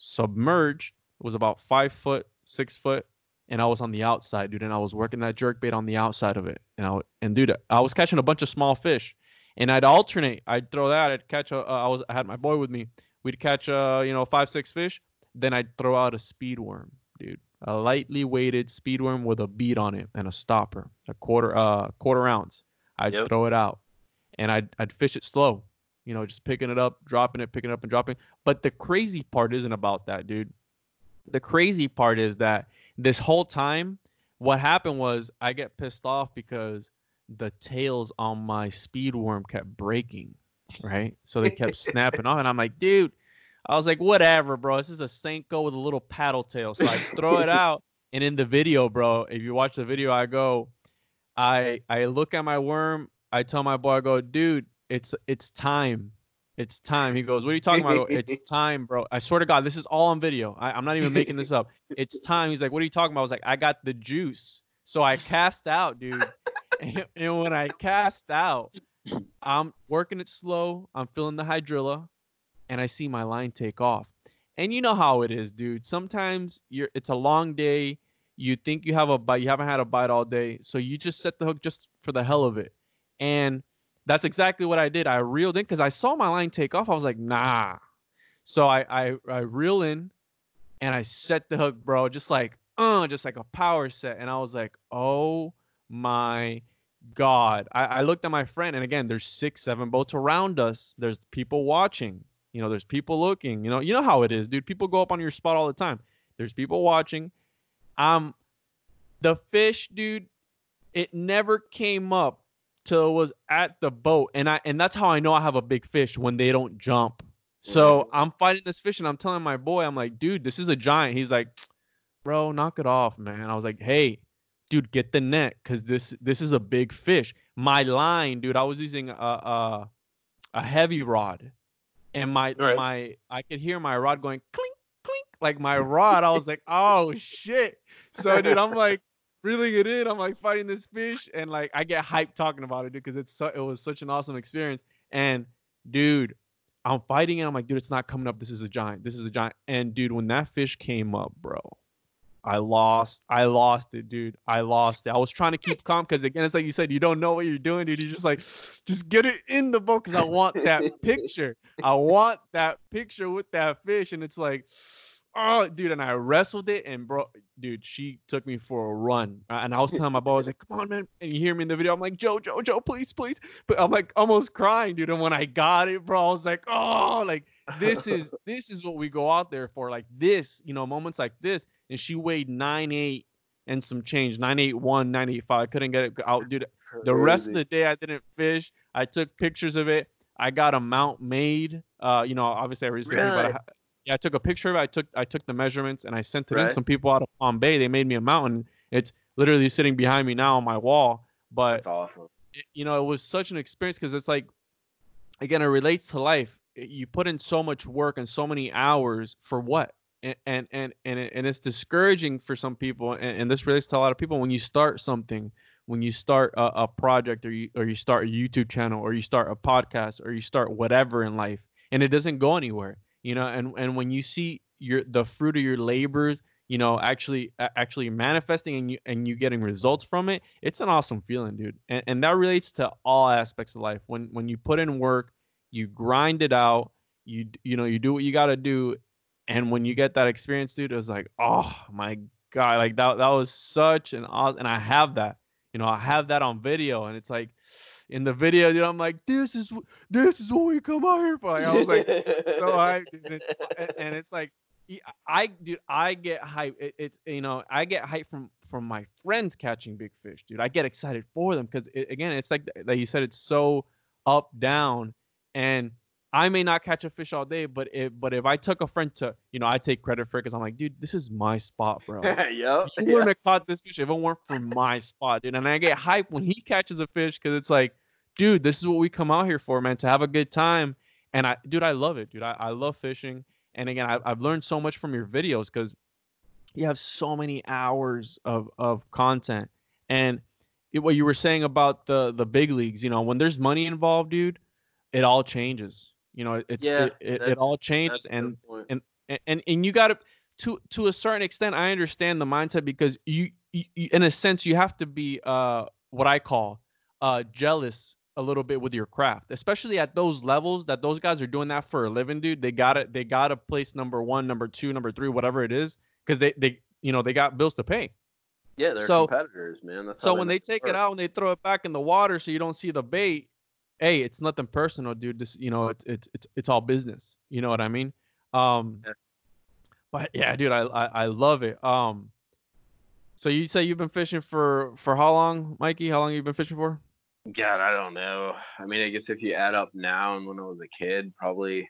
[SPEAKER 1] submerged. It was about five foot, six foot, and I was on the outside, dude. And I was working that jerk bait on the outside of it. And I and dude, I was catching a bunch of small fish, and I'd alternate. I'd throw that. I'd catch a. Uh, I was I had my boy with me. We'd catch uh you know five six fish. Then I'd throw out a speed worm, dude. A lightly weighted speed worm with a bead on it and a stopper, a quarter uh quarter ounce. I'd yep. throw it out, and I'd I'd fish it slow you know, just picking it up, dropping it, picking it up and dropping. But the crazy part isn't about that, dude. The crazy part is that this whole time, what happened was I get pissed off because the tails on my speed worm kept breaking, right? So they kept snapping off, and I'm like, dude, I was like, whatever, bro. This is a Senko with a little paddle tail. So I throw it out, and in the video, bro, if you watch the video, I go, I I look at my worm, I tell my boy, I go, dude, it's it's time. It's time. He goes, What are you talking about? it's time, bro. I swear to God, this is all on video. I, am not even making this up. It's time. He's like, What are you talking about? I was like, I got the juice. So I cast out, dude. and, and when I cast out, I'm working it slow. I'm feeling the hydrilla, and I see my line take off. And you know how it is, dude. Sometimes you're it's a long day. You think you have a bite, you haven't had a bite all day, so you just set the hook just for the hell of it. And that's exactly what I did. I reeled in because I saw my line take off. I was like, nah. So I, I I reel in and I set the hook, bro, just like uh, just like a power set. And I was like, oh my god. I, I looked at my friend, and again, there's six, seven boats around us. There's people watching. You know, there's people looking. You know, you know how it is, dude. People go up on your spot all the time. There's people watching. Um, the fish, dude, it never came up till it was at the boat, and I and that's how I know I have a big fish when they don't jump. So I'm fighting this fish, and I'm telling my boy, I'm like, dude, this is a giant. He's like, bro, knock it off, man. I was like, hey, dude, get the net, cause this this is a big fish. My line, dude, I was using a a, a heavy rod, and my right. my I could hear my rod going clink clink like my rod. I was like, oh shit. So dude, I'm like, reeling it in. I'm like fighting this fish, and like I get hyped talking about it, dude, because it's so, it was such an awesome experience. And dude, I'm fighting it. I'm like, dude, it's not coming up. This is a giant. This is a giant. And dude, when that fish came up, bro, I lost. I lost it, dude. I lost it. I was trying to keep calm because again, it's like you said, you don't know what you're doing, dude. You're just like, just get it in the boat because I want that picture. I want that picture with that fish, and it's like oh, dude, and I wrestled it, and bro, dude, she took me for a run, and I was telling my boy, I was like, come on, man, and you hear me in the video, I'm like, Joe, Joe, Joe, please, please, but I'm like almost crying, dude, and when I got it, bro, I was like, oh, like this is this is what we go out there for, like this, you know, moments like this, and she weighed nine eight and some change, nine eight one, nine eight five, couldn't get it out, dude. The rest of the day I didn't fish. I took pictures of it. I got a mount made. Uh, you know, obviously I recently, really? but I, yeah, I took a picture of it. I took I took the measurements and I sent it right. in. Some people out of Palm Bay, they made me a mountain. It's literally sitting behind me now on my wall. But
[SPEAKER 2] That's awesome.
[SPEAKER 1] it, you know, it was such an experience because it's like, again, it relates to life. You put in so much work and so many hours for what? And and and and, it, and it's discouraging for some people, and, and this relates to a lot of people when you start something when you start a, a, project or you or you start a YouTube channel or you start a podcast or you start whatever in life and it doesn't go anywhere you know and and when you see your the fruit of your labors you know actually actually manifesting and you and you getting results from it it's an awesome feeling dude. And, and that relates to all aspects of life. When when you put in work you grind it out you you know you do what you got to do. And when you get that experience dude it was like oh my god like that that was such an awesome and i have that you know i have that on video. And it's like in the video, you know, I'm like, this is this is what we come out here for. Like, I was like, so I and it's, and it's like, I dude, I get hype. It, it's you know, I get hype from from my friends catching big fish, dude. I get excited for them because it, again, it's like that you said, it's so up down, and I may not catch a fish all day, but if but if I took a friend to, you know, I take credit for it because I'm like, dude, this is my spot, bro.
[SPEAKER 2] yep.
[SPEAKER 1] You wouldn't have caught this fish if it weren't for my spot, dude. And I get hype when he catches a fish because it's like, dude, this is what we come out here for, man, to have a good time. And I, dude, I love it, dude. I, I love fishing. And again, I, I've learned so much from your videos because you have so many hours of of content. And it, what you were saying about the the big leagues, you know, when there's money involved, dude, it all changes. You know, it's
[SPEAKER 2] Yeah,
[SPEAKER 1] it, it, it all changes, and and and and you got to to to a certain extent i understand the mindset because you, you, you in a sense you have to be uh what i call uh jealous a little bit with your craft especially at those levels that those guys are doing that for a living dude they got it they got to place number one number two number three whatever it is because they they you know they got bills to pay
[SPEAKER 2] yeah, they're
[SPEAKER 1] so-
[SPEAKER 2] competitors, man. That's
[SPEAKER 1] so
[SPEAKER 2] how
[SPEAKER 1] when they take
[SPEAKER 2] work.
[SPEAKER 1] it out and they throw it back in the water so you don't see the bait, hey, it's nothing personal, dude. This you know, it's it's it's it's all business. You know what I mean? Um
[SPEAKER 2] Yeah.
[SPEAKER 1] but yeah, dude, I, I I love it. Um so you say you've been fishing for for how long, Mikey? How long you been fishing for?
[SPEAKER 2] God, I don't know. I mean, I guess if you add up now and when I was a kid, probably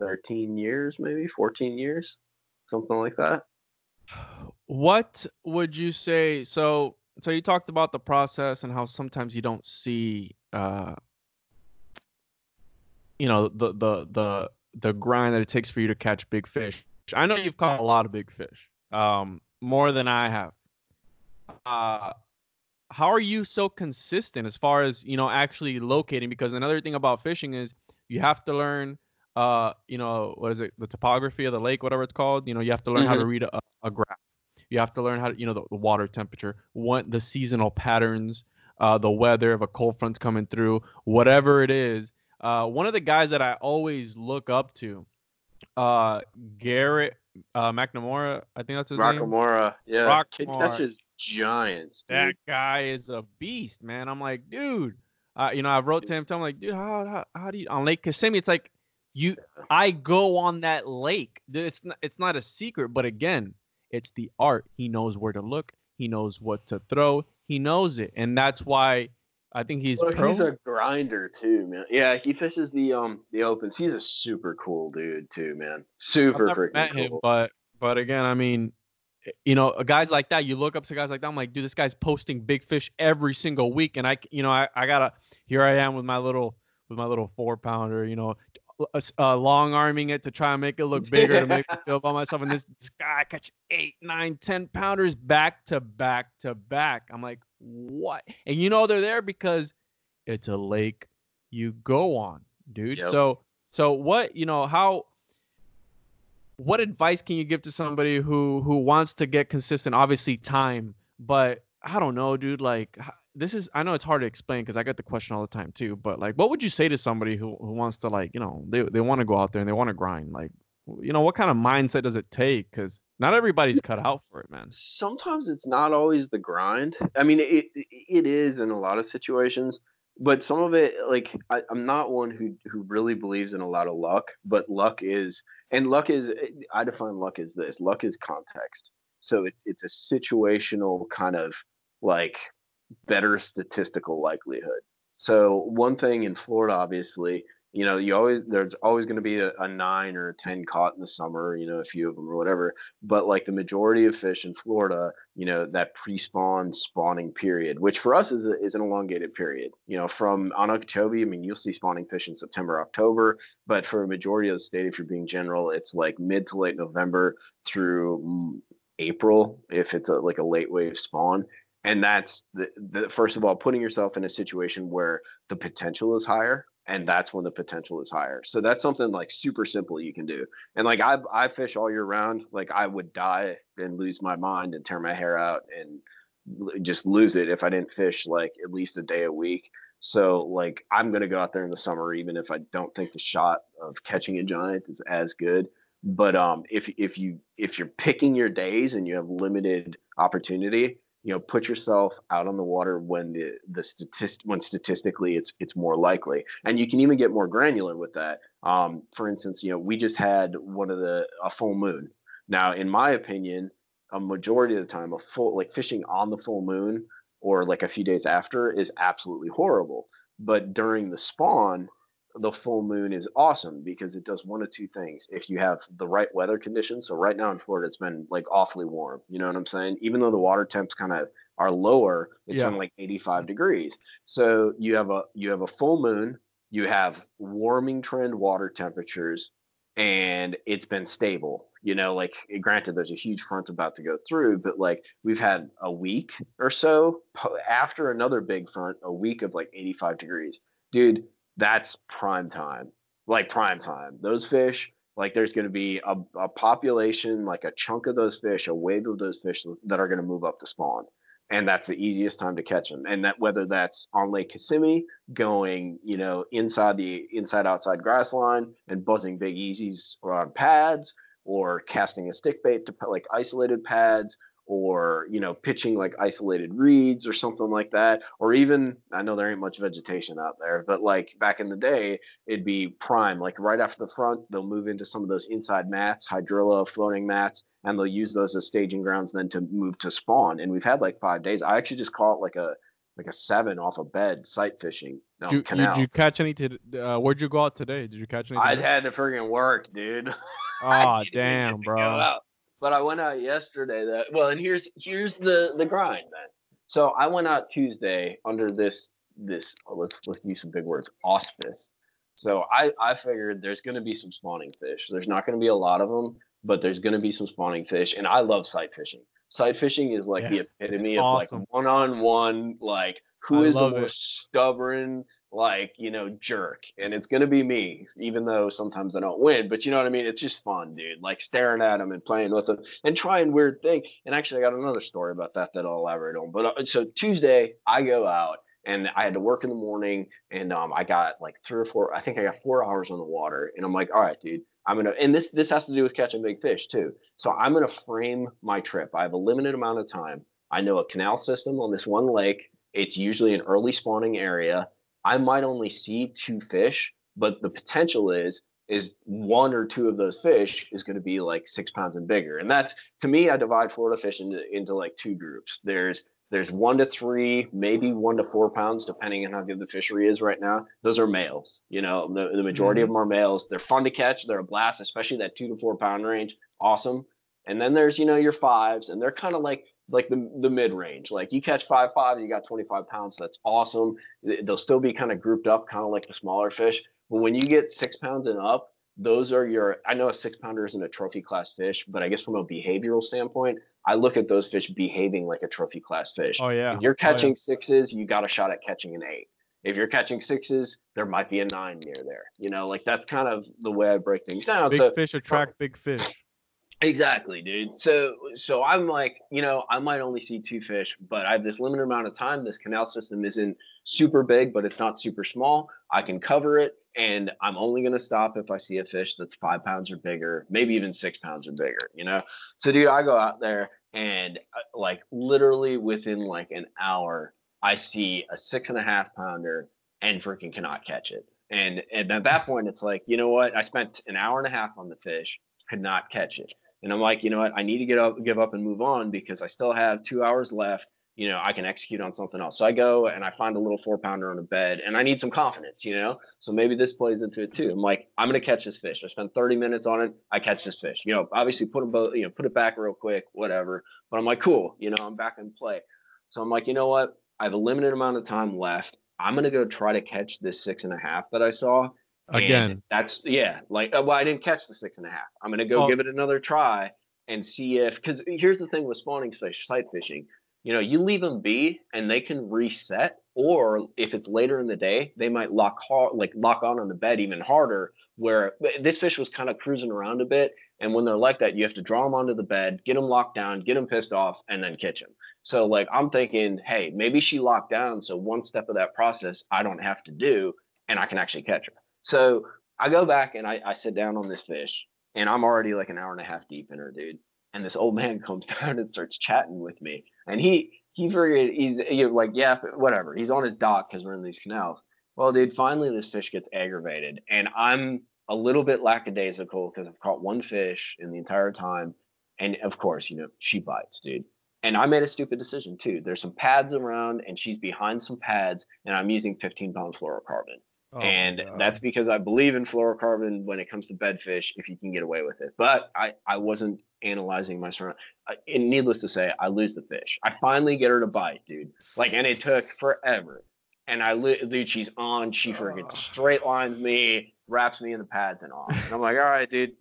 [SPEAKER 2] 13 years, maybe 14 years, something like that.
[SPEAKER 1] What would you say? So, so you talked about the process and how sometimes you don't see, uh, you know, the the the the grind that it takes for you to catch big fish. I know you've caught a lot of big fish, um, more than I have. Uh, how are you so consistent as far as you know actually locating? Because another thing about fishing is you have to learn, uh, you know, what is it, the topography of the lake, whatever it's called. You know, you have to learn how to read a, a graph. You have to learn how to, you know, the, the water temperature, what the seasonal patterns, uh, the weather, if a cold front's coming through, whatever it is. Uh, one of the guys that I always look up to, uh, Garrett uh, McNamara, I think that's his name.
[SPEAKER 2] Rockamora, yeah. Kid
[SPEAKER 1] Rockamora.
[SPEAKER 2] catches giants, dude.
[SPEAKER 1] That guy is a beast, man. I'm like, dude. Uh, you know, I wrote to him, him like, dude, how, how how do you on Lake Kissimmee? It's like you, I go on that lake. It's not it's not a secret, but again, it's the art. He knows where to look. He knows what to throw. He knows it, and that's why I think he's
[SPEAKER 2] Well,
[SPEAKER 1] pro.
[SPEAKER 2] he's a grinder too, man. Yeah, he fishes the um the opens. He's a super cool dude too, man. Super I've
[SPEAKER 1] never
[SPEAKER 2] freaking
[SPEAKER 1] met
[SPEAKER 2] cool.
[SPEAKER 1] him, but but again, I mean, you know, guys like that, you look up to guys like that. I'm like, dude, this guy's posting big fish every single week, and I, you know, I, I gotta. Here I am with my little with my little four pounder, you know, uh, uh, long arming it to try and make it look bigger to make me feel about myself. And this, this guy catch eight, nine, ten pounders back to back to back. I'm like, what? And you know they're there because it's a lake you go on, dude.
[SPEAKER 2] Yep.
[SPEAKER 1] So so what you know how what advice can you give to somebody who who wants to get consistent? Obviously time but i don't know dude like this is i know it's hard to explain because i get the question all the time too but like what would you say to somebody who, who wants to like you know they, they want to go out there and they want to grind? Like you know what kind of mindset does it take? Because not everybody's cut out for it man.
[SPEAKER 2] Sometimes it's not always the grind. I mean, it it is in a lot of situations, but some of it, like I, I'm not one who who really believes in a lot of luck, but luck is, and luck is, eh, I define luck as this: luck is context. So it's it's a situational kind of like better statistical likelihood. So one thing in Florida, obviously, you know, you always there's always going to be a, a, nine or a ten caught in the summer, you know, a few of them or whatever. But like the majority of fish in Florida, you know, that pre-spawn spawning period, which for us is a, is an elongated period. You know, from on Okeechobee, I mean, you'll see spawning fish in September, October, but for a majority of the state, if you're being general, it's like mid to late November through mm, April if it's a, like a late wave spawn and that's the, the, first of all putting yourself in a situation where the potential is higher and that's when the potential is higher. So that's something like super simple you can do. And like i i fish all year round. Like i would die and lose my mind and tear my hair out and just lose it if i didn't fish like at least a day a week. So like i'm to go out there in the summer even if i don't think the shot of catching a giant is as good. But um if if you if you're picking your days and you have limited opportunity you know put yourself out on the water when the the statist when statistically it's it's more likely. And you can even get more granular with that. Um, for instance you know we just had one of the a full moon. Now in my opinion a majority of the time a full like fishing on the full moon or like a few days after is absolutely horrible. But during the spawn the full moon is awesome because it does one of two things. If you have the right weather conditions, so right now in Florida, it's been like awfully warm. You know what I'm saying? Even though the water temps kind of are lower, it's yeah. like 85 degrees. So you have a you have a full moon, you have warming trend water temperatures, and it's been stable. You know, like granted, there's a huge front about to go through, but like we've had a week or so after another big front, a week of like 85 degrees, dude that's prime time. Like prime time. Those fish, like there's going to be a, a population, like a chunk of those fish, a wave of those fish that are going to move up to spawn. And that's the easiest time to catch them. And that whether that's on Lake Kissimmee, going, you know, inside the inside outside grass line and buzzing big easies on pads, or casting a stick bait to like isolated pads, or you know pitching like isolated reeds or something like that or even i know there ain't much vegetation out there but like back in the day it'd be prime like right after the front they'll move into some of those inside mats hydrilla floating mats and they'll use those as staging grounds then to move to spawn and we've had like five days. I actually just caught like a like a seven off a bed sight fishing
[SPEAKER 3] um, did, you, did you catch any to, uh, where'd you go out today? Did you catch any
[SPEAKER 2] i had to freaking work dude.
[SPEAKER 3] Oh damn bro
[SPEAKER 2] but I went out yesterday. That well, and here's here's the the grind then. So I went out Tuesday under this this oh, let's let's use some big words auspice. So I I figured there's going to be some spawning fish. There's not going to be a lot of them, but there's going to be some spawning fish, and I love sight fishing. Sight fishing is like yeah, the epitome of awesome. like one-on-one, like who I is the most it. stubborn like you know jerk. And it's gonna be me even though sometimes i don't win. But you know what i mean? It's just fun dude like staring at them and playing with them and trying weird thing and actually i got another story about that that i'll elaborate on. But uh, so tuesday i go out and i had to work in the morning and um, i got like three or four i think i got four hours on the water and i'm like all right dude i'm gonna and this this has to do with catching big fish too. So i'm gonna frame my trip. I have a limited amount of time. I know a canal system on this one lake. It's usually an early spawning area I might only see two fish, but the potential is is one or two of those fish is going to be like six pounds and bigger. And that's to me, I divide Florida fish into, into like two groups. There's there's one to three, maybe one to four pounds, depending on how good the fishery is right now. Those are males. You know, the, the majority mm-hmm. of them are males. They're fun to catch. They're a blast, especially that two to four pound range. Awesome. And then there's, you know, your fives, and they're kind of like like the the mid range. Like you catch five five, you got 25 pounds. That's awesome. They'll still be kind of grouped up, kind of like the smaller fish. But when you get six pounds and up, those are your. I know a six pounder isn't a trophy class fish, but I guess from a behavioral standpoint, I look at those fish behaving like a trophy class fish.
[SPEAKER 3] Oh yeah.
[SPEAKER 2] If you're catching
[SPEAKER 3] oh, yeah.
[SPEAKER 2] sixes, you got a shot at catching an eight. If you're catching sixes, there might be a nine near there. You know, like that's kind of the way I break things down.
[SPEAKER 3] Big
[SPEAKER 2] so,
[SPEAKER 3] fish attract big fish.
[SPEAKER 2] Exactly, dude. So so I'm like, you know, I might only see two fish, but I have this limited amount of time. This canal system isn't super big, but it's not super small. I can cover it, and I'm only gonna stop if I see a fish that's five pounds or bigger, maybe even six pounds or bigger. You know. So dude, I go out there and uh, like literally within like an hour, I see a six and a half pounder and freaking cannot catch it. And and at that point, it's like, you know what? I spent an hour and a half on the fish, could not catch it. And I'm like, you know what? I need to get up, give up and move on because I still have two hours left. you know, I can execute on something else. So I go and I find a little four pounder on a bed and I need some confidence, you know? So maybe this plays into it too. I'm like, I'm going to catch this fish. I spend 30 minutes on it. I catch this fish, you know, obviously put a boat, you know, put it back real quick, whatever. But I'm like, cool, you know, I'm back in play. So I'm like, you know what? I have a limited amount of time left. I'm going to go try to catch this six and a half that I saw. And
[SPEAKER 3] Again.
[SPEAKER 2] that's, yeah, like, uh, well, I didn't catch the six and a half. I'm going to go
[SPEAKER 3] Oh.
[SPEAKER 2] give it another try and see if, because here's the thing with spawning fish, sight fishing you know, you leave them be and they can reset, or if it's later in the day, they might lock hard, like lock on on the bed even harder. Where this fish was kind of cruising around a bit, and when they're like that, you have to draw them onto the bed, get them locked down, get them pissed off, and then catch them. So like I'm thinking, hey, maybe she locked down, so one step of that process I don't have to do, and I can actually catch her. So I go back and I, I sit down on this fish, and I'm already like an hour and a half deep in her, dude. And this old man comes down and starts chatting with me. And he he figured he's you know, like yeah whatever. He's on his dock because we're in these canals. Well dude finally this fish gets aggravated and i'm a little bit lackadaisical because i've caught one fish in the entire time. And of course you know she bites dude. And i made a stupid decision too. There's some pads around and she's behind some pads and i'm using 15 pound fluorocarbon
[SPEAKER 3] Oh
[SPEAKER 2] and
[SPEAKER 3] God.
[SPEAKER 2] that's because I believe in fluorocarbon when it comes to bedfish if you can get away with it. But I, I wasn't analyzing my surroundings. And needless to say, I lose the fish. I finally get her to bite, dude. Like, and it took forever. And I, dude, she's on. She freaking straight lines me, wraps me in the pads and off. And I'm like, all right, dude.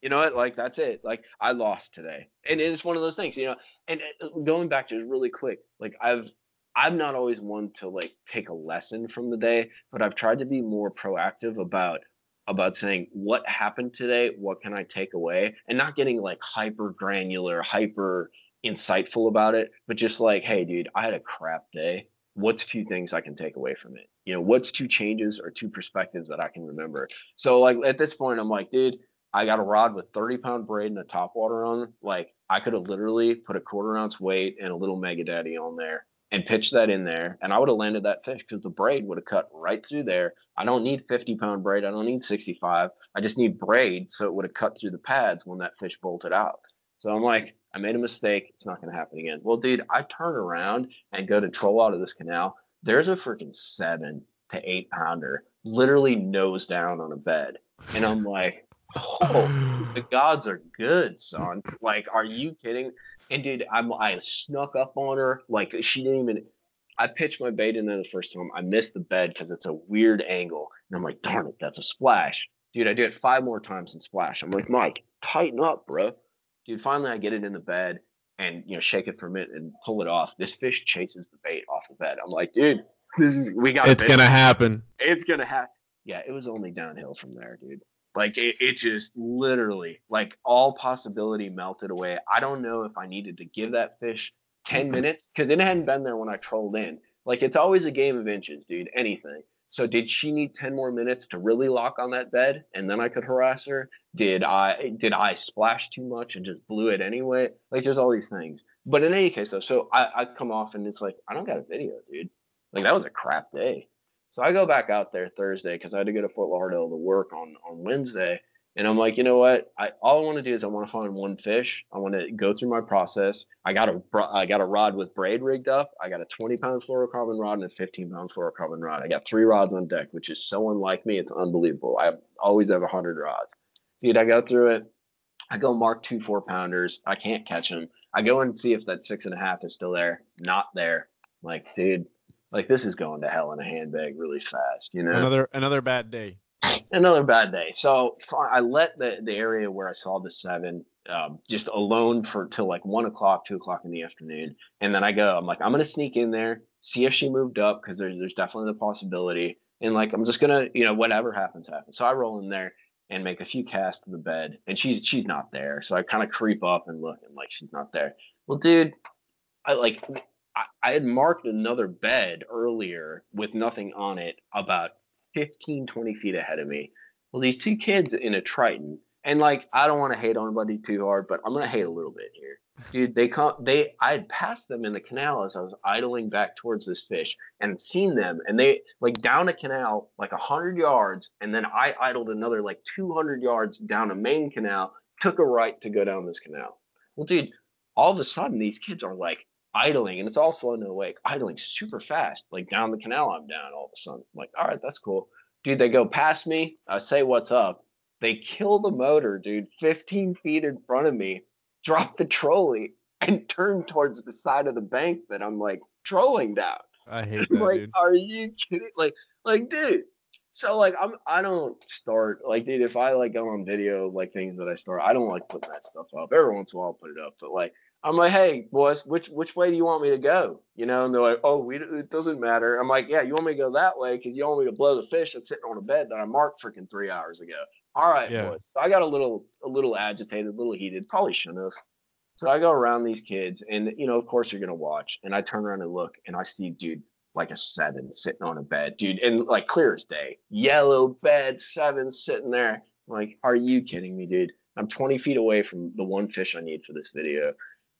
[SPEAKER 2] You know what? Like, that's it. Like, I lost today. And it's one of those things, you know. And uh, going back to it really quick, like I've I'm not always one to like take a lesson from the day, but I've tried to be more proactive about about saying what happened today, what can I take away, and not getting like hyper granular, hyper insightful about it, but just like, hey, dude, I had a crap day. What's two things I can take away from it? You know, what's two changes or two perspectives that I can remember? So like at this point, I'm like, dude, I got a rod with 30 pound braid and a top water on. Like I could have literally put a quarter ounce weight and a little mega daddy on there and pitched that in there, and I would have landed that fish because the braid would have cut right through there. I don't need 50 pound braid. I don't need 65. I just need braid so it would have cut through the pads when that fish bolted out. So I'm like, I made a mistake. It's not going to happen again. Well, dude, I turn around and go to troll out of this canal. There's a freaking seven to eight pounder, literally nose down on a bed. And I'm like, oh, the gods are good, son. Like, are you kidding? And dude, I'm I snuck up on her. Like she didn't even. I pitched my bait in there the first time. I missed the bed because it's a weird angle, and I'm like, darn it, that's a splash, dude. I do it five more times and splash. I'm like, Mike, tighten up, bro. Dude, finally I get it in the bed and you know shake it for a minute and pull it off. This fish chases the bait off the bed. I'm like, dude, this is we got.
[SPEAKER 3] it's gonna happen.
[SPEAKER 2] It's gonna happen. Yeah, it was only downhill from there, dude. Like it, it just literally, like all possibility melted away. I don't know if I needed to give that fish 10 minutes because it hadn't been there when I trolled in. Like it's always a game of inches, dude. Anything. So did she need 10 more minutes to really lock on that bed and then I could harass her? Did I did I splash too much and just blew it anyway? Like there's all these things. But in any case though, so I, I come off and it's like I don't got a video, dude. Like that was a crap day. So I go back out there Thursday because I had to go to Fort Lauderdale to work on on Wednesday, and I'm like, you know what? I all I want to do is I want to find one fish. I want to go through my process. I got a I got a rod with braid rigged up. I got a 20 pound fluorocarbon rod and a 15 pound fluorocarbon rod. I got three rods on deck, which is so unlike me. It's unbelievable. I always have 100 rods. Dude, I go through it. I go mark two four pounders. I can't catch them. I go and see if that six and a half is still there. Not there. I'm like, dude, like this is going to hell in a handbag really fast, you know.
[SPEAKER 3] Another another bad day.
[SPEAKER 2] Another bad day. So I let the the area where I saw the seven um, just alone for till like one o'clock, two o'clock in the afternoon, and then I go. I'm like, I'm gonna sneak in there, see if she moved up because there's there's definitely the possibility, and like I'm just gonna, you know, whatever happens, happens. So I roll in there and make a few casts to the bed, and she's she's not there. So I kind of creep up and look, and like she's not there. Well, dude, I like I, had marked another bed earlier with nothing on it about 15, 20 feet ahead of me. Well, these two kids in a Triton, and like I don't want to hate on anybody too hard, but I'm gonna hate a little bit here. Dude, they come they I had passed them in the canal as I was idling back towards this fish and seen them and they like down a canal like a hundred yards and then I idled another like two hundred yards down a main canal, took a right to go down this canal. Well, dude, all of a sudden these kids are like idling, and it's all slow no wake, idling super fast, like down the canal. I'm down all of a sudden. I'm like, all right, that's cool, dude. They go past me. I say, what's up? They kill the motor, dude, 15 feet in front of me, drop the trolley, and turn towards the side of the bank that I'm like trolling down.
[SPEAKER 3] I hate that,
[SPEAKER 2] like,
[SPEAKER 3] dude.
[SPEAKER 2] are you kidding? Like, like, dude. So like, I'm I don't start like, dude. If I like go on video like things that I start, I don't like putting that stuff up. Every once in a while, I'll put it up, but like, I'm like, hey, boys, which which way do you want me to go? You know, and they're like, oh, we it doesn't matter. I'm like, yeah, you want me to go that way because you want me to blow the fish that's sitting on a bed that I marked freaking three hours ago. All right,
[SPEAKER 3] Yeah.
[SPEAKER 2] boys. So I got a little a little agitated, a little heated. Probably shouldn't have. So I go around these kids, and you know, of course, you're gonna watch. And I turn around and look, and I see dude like a seven sitting on a bed, dude, and like clear as day, yellow bed, seven sitting there. I'm like, are you kidding me, dude? I'm 20 feet away from the one fish I need for this video,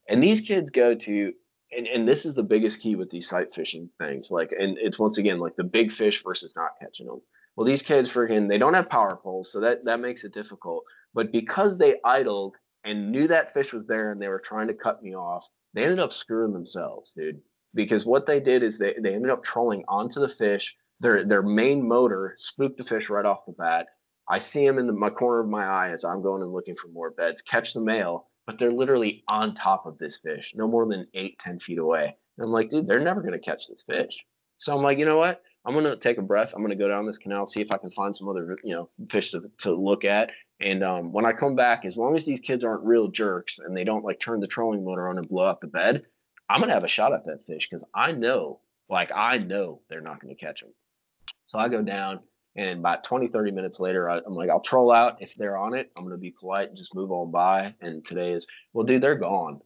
[SPEAKER 2] and these kids go to. And, and this is the biggest key with these sight fishing things. Like, and it's once again like the big fish versus not catching them. Well, these kids freaking they don't have power poles, so that that makes it difficult. But because they idled and knew that fish was there and they were trying to cut me off, they ended up screwing themselves, dude. Because what they did is they, they ended up trolling onto the fish. Their their main motor spooked the fish right off the bat. I see him in the, my corner of my eye as I'm going and looking for more beds, catch the male, but they're literally on top of this fish, no more than eight, ten feet away. And I'm like, dude, they're never gonna catch this fish. So I'm like, you know what? I'm gonna take a breath. I'm gonna go down this canal, see if I can find some other, you know, fish to, to look at. And um, when I come back, as long as these kids aren't real jerks and they don't like turn the trolling motor on and blow up the bed, I'm gonna have a shot at that fish because I know, like I know they're not gonna catch them. So I go down, and about 20, 30 minutes later, I, I'm like, I'll troll out if they're on it. I'm gonna be polite and just move on by. And today is, well, dude, they're gone.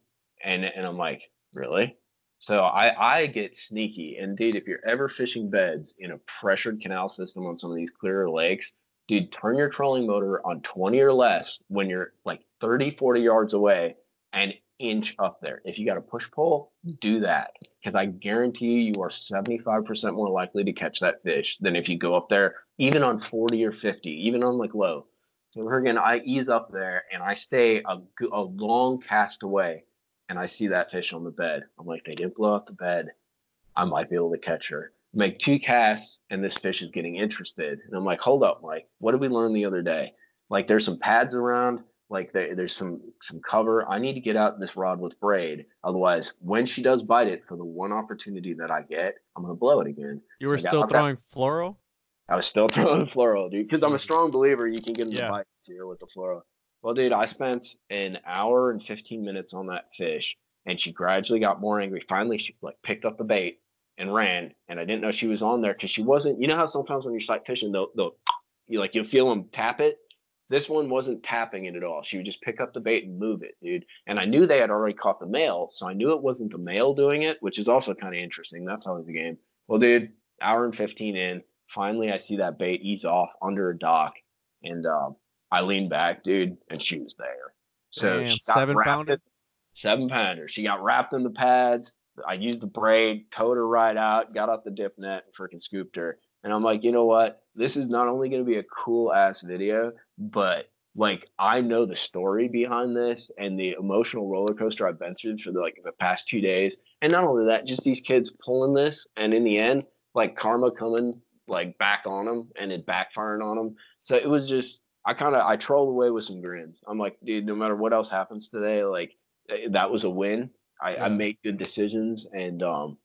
[SPEAKER 2] And and I'm like, really? So I, I get sneaky. Indeed, if you're ever fishing beds in a pressured canal system on some of these clearer lakes, dude, turn your trolling motor on 20 or less when you're like 30, 40 yards away and inch up there. If you got a push pole, do that because I guarantee you, you are 75% more likely to catch that fish than if you go up there, even on 40 or 50, even on like low. So her again, I ease up there and I stay a long cast away and I see that fish on the bed. I'm like, they didn't blow up the bed. I might be able to catch her. Make two casts, and this fish is getting interested. And I'm like, hold up, Mike. What did we learn the other day? Like, there's some pads around. Like, there, there's some some cover. I need to get out this rod with braid. Otherwise, when she does bite it, for the one opportunity that I get, I'm gonna blow it again.
[SPEAKER 3] You were
[SPEAKER 2] got
[SPEAKER 3] still throwing fluoro?
[SPEAKER 2] I was still throwing fluoro, dude, because I'm a mm-hmm. strong believer you can get them
[SPEAKER 3] Yeah.
[SPEAKER 2] to bite here with the fluoro. Well, dude, I spent an hour and 15 minutes on that fish, and she gradually got more angry. Finally, she like picked up the bait and ran, and I didn't know she was on there because she wasn't. You know how sometimes when you're sight fishing, they'll, they'll you like you'll feel them tap it. This one wasn't tapping it at all. She would just pick up the bait and move it, dude. And I knew they had already caught the male, so I knew it wasn't the male doing it, which is also kind of interesting. That's always the game. Well, dude, hour and 15 in, finally I see that bait ease off under a dock, and um, I lean back, dude, and she was there. So
[SPEAKER 3] Damn,
[SPEAKER 2] she got
[SPEAKER 3] seven pounder?
[SPEAKER 2] seven pounder. She got wrapped in the pads. I used the braid, towed her right out, got off the dip net, and freaking scooped her. And I'm like, you know what? This is not only going to be a cool ass video, but like I know the story behind this and the emotional roller coaster I've been through for the, like the past two days. And not only that, just these kids pulling this, and in the end, like karma coming like back on them and it backfiring on them. So it was just I kind of I trolled away with some grins. I'm like, dude, no matter what else happens today, like eh, that was a win. I, I
[SPEAKER 3] Yeah.
[SPEAKER 2] made good decisions and um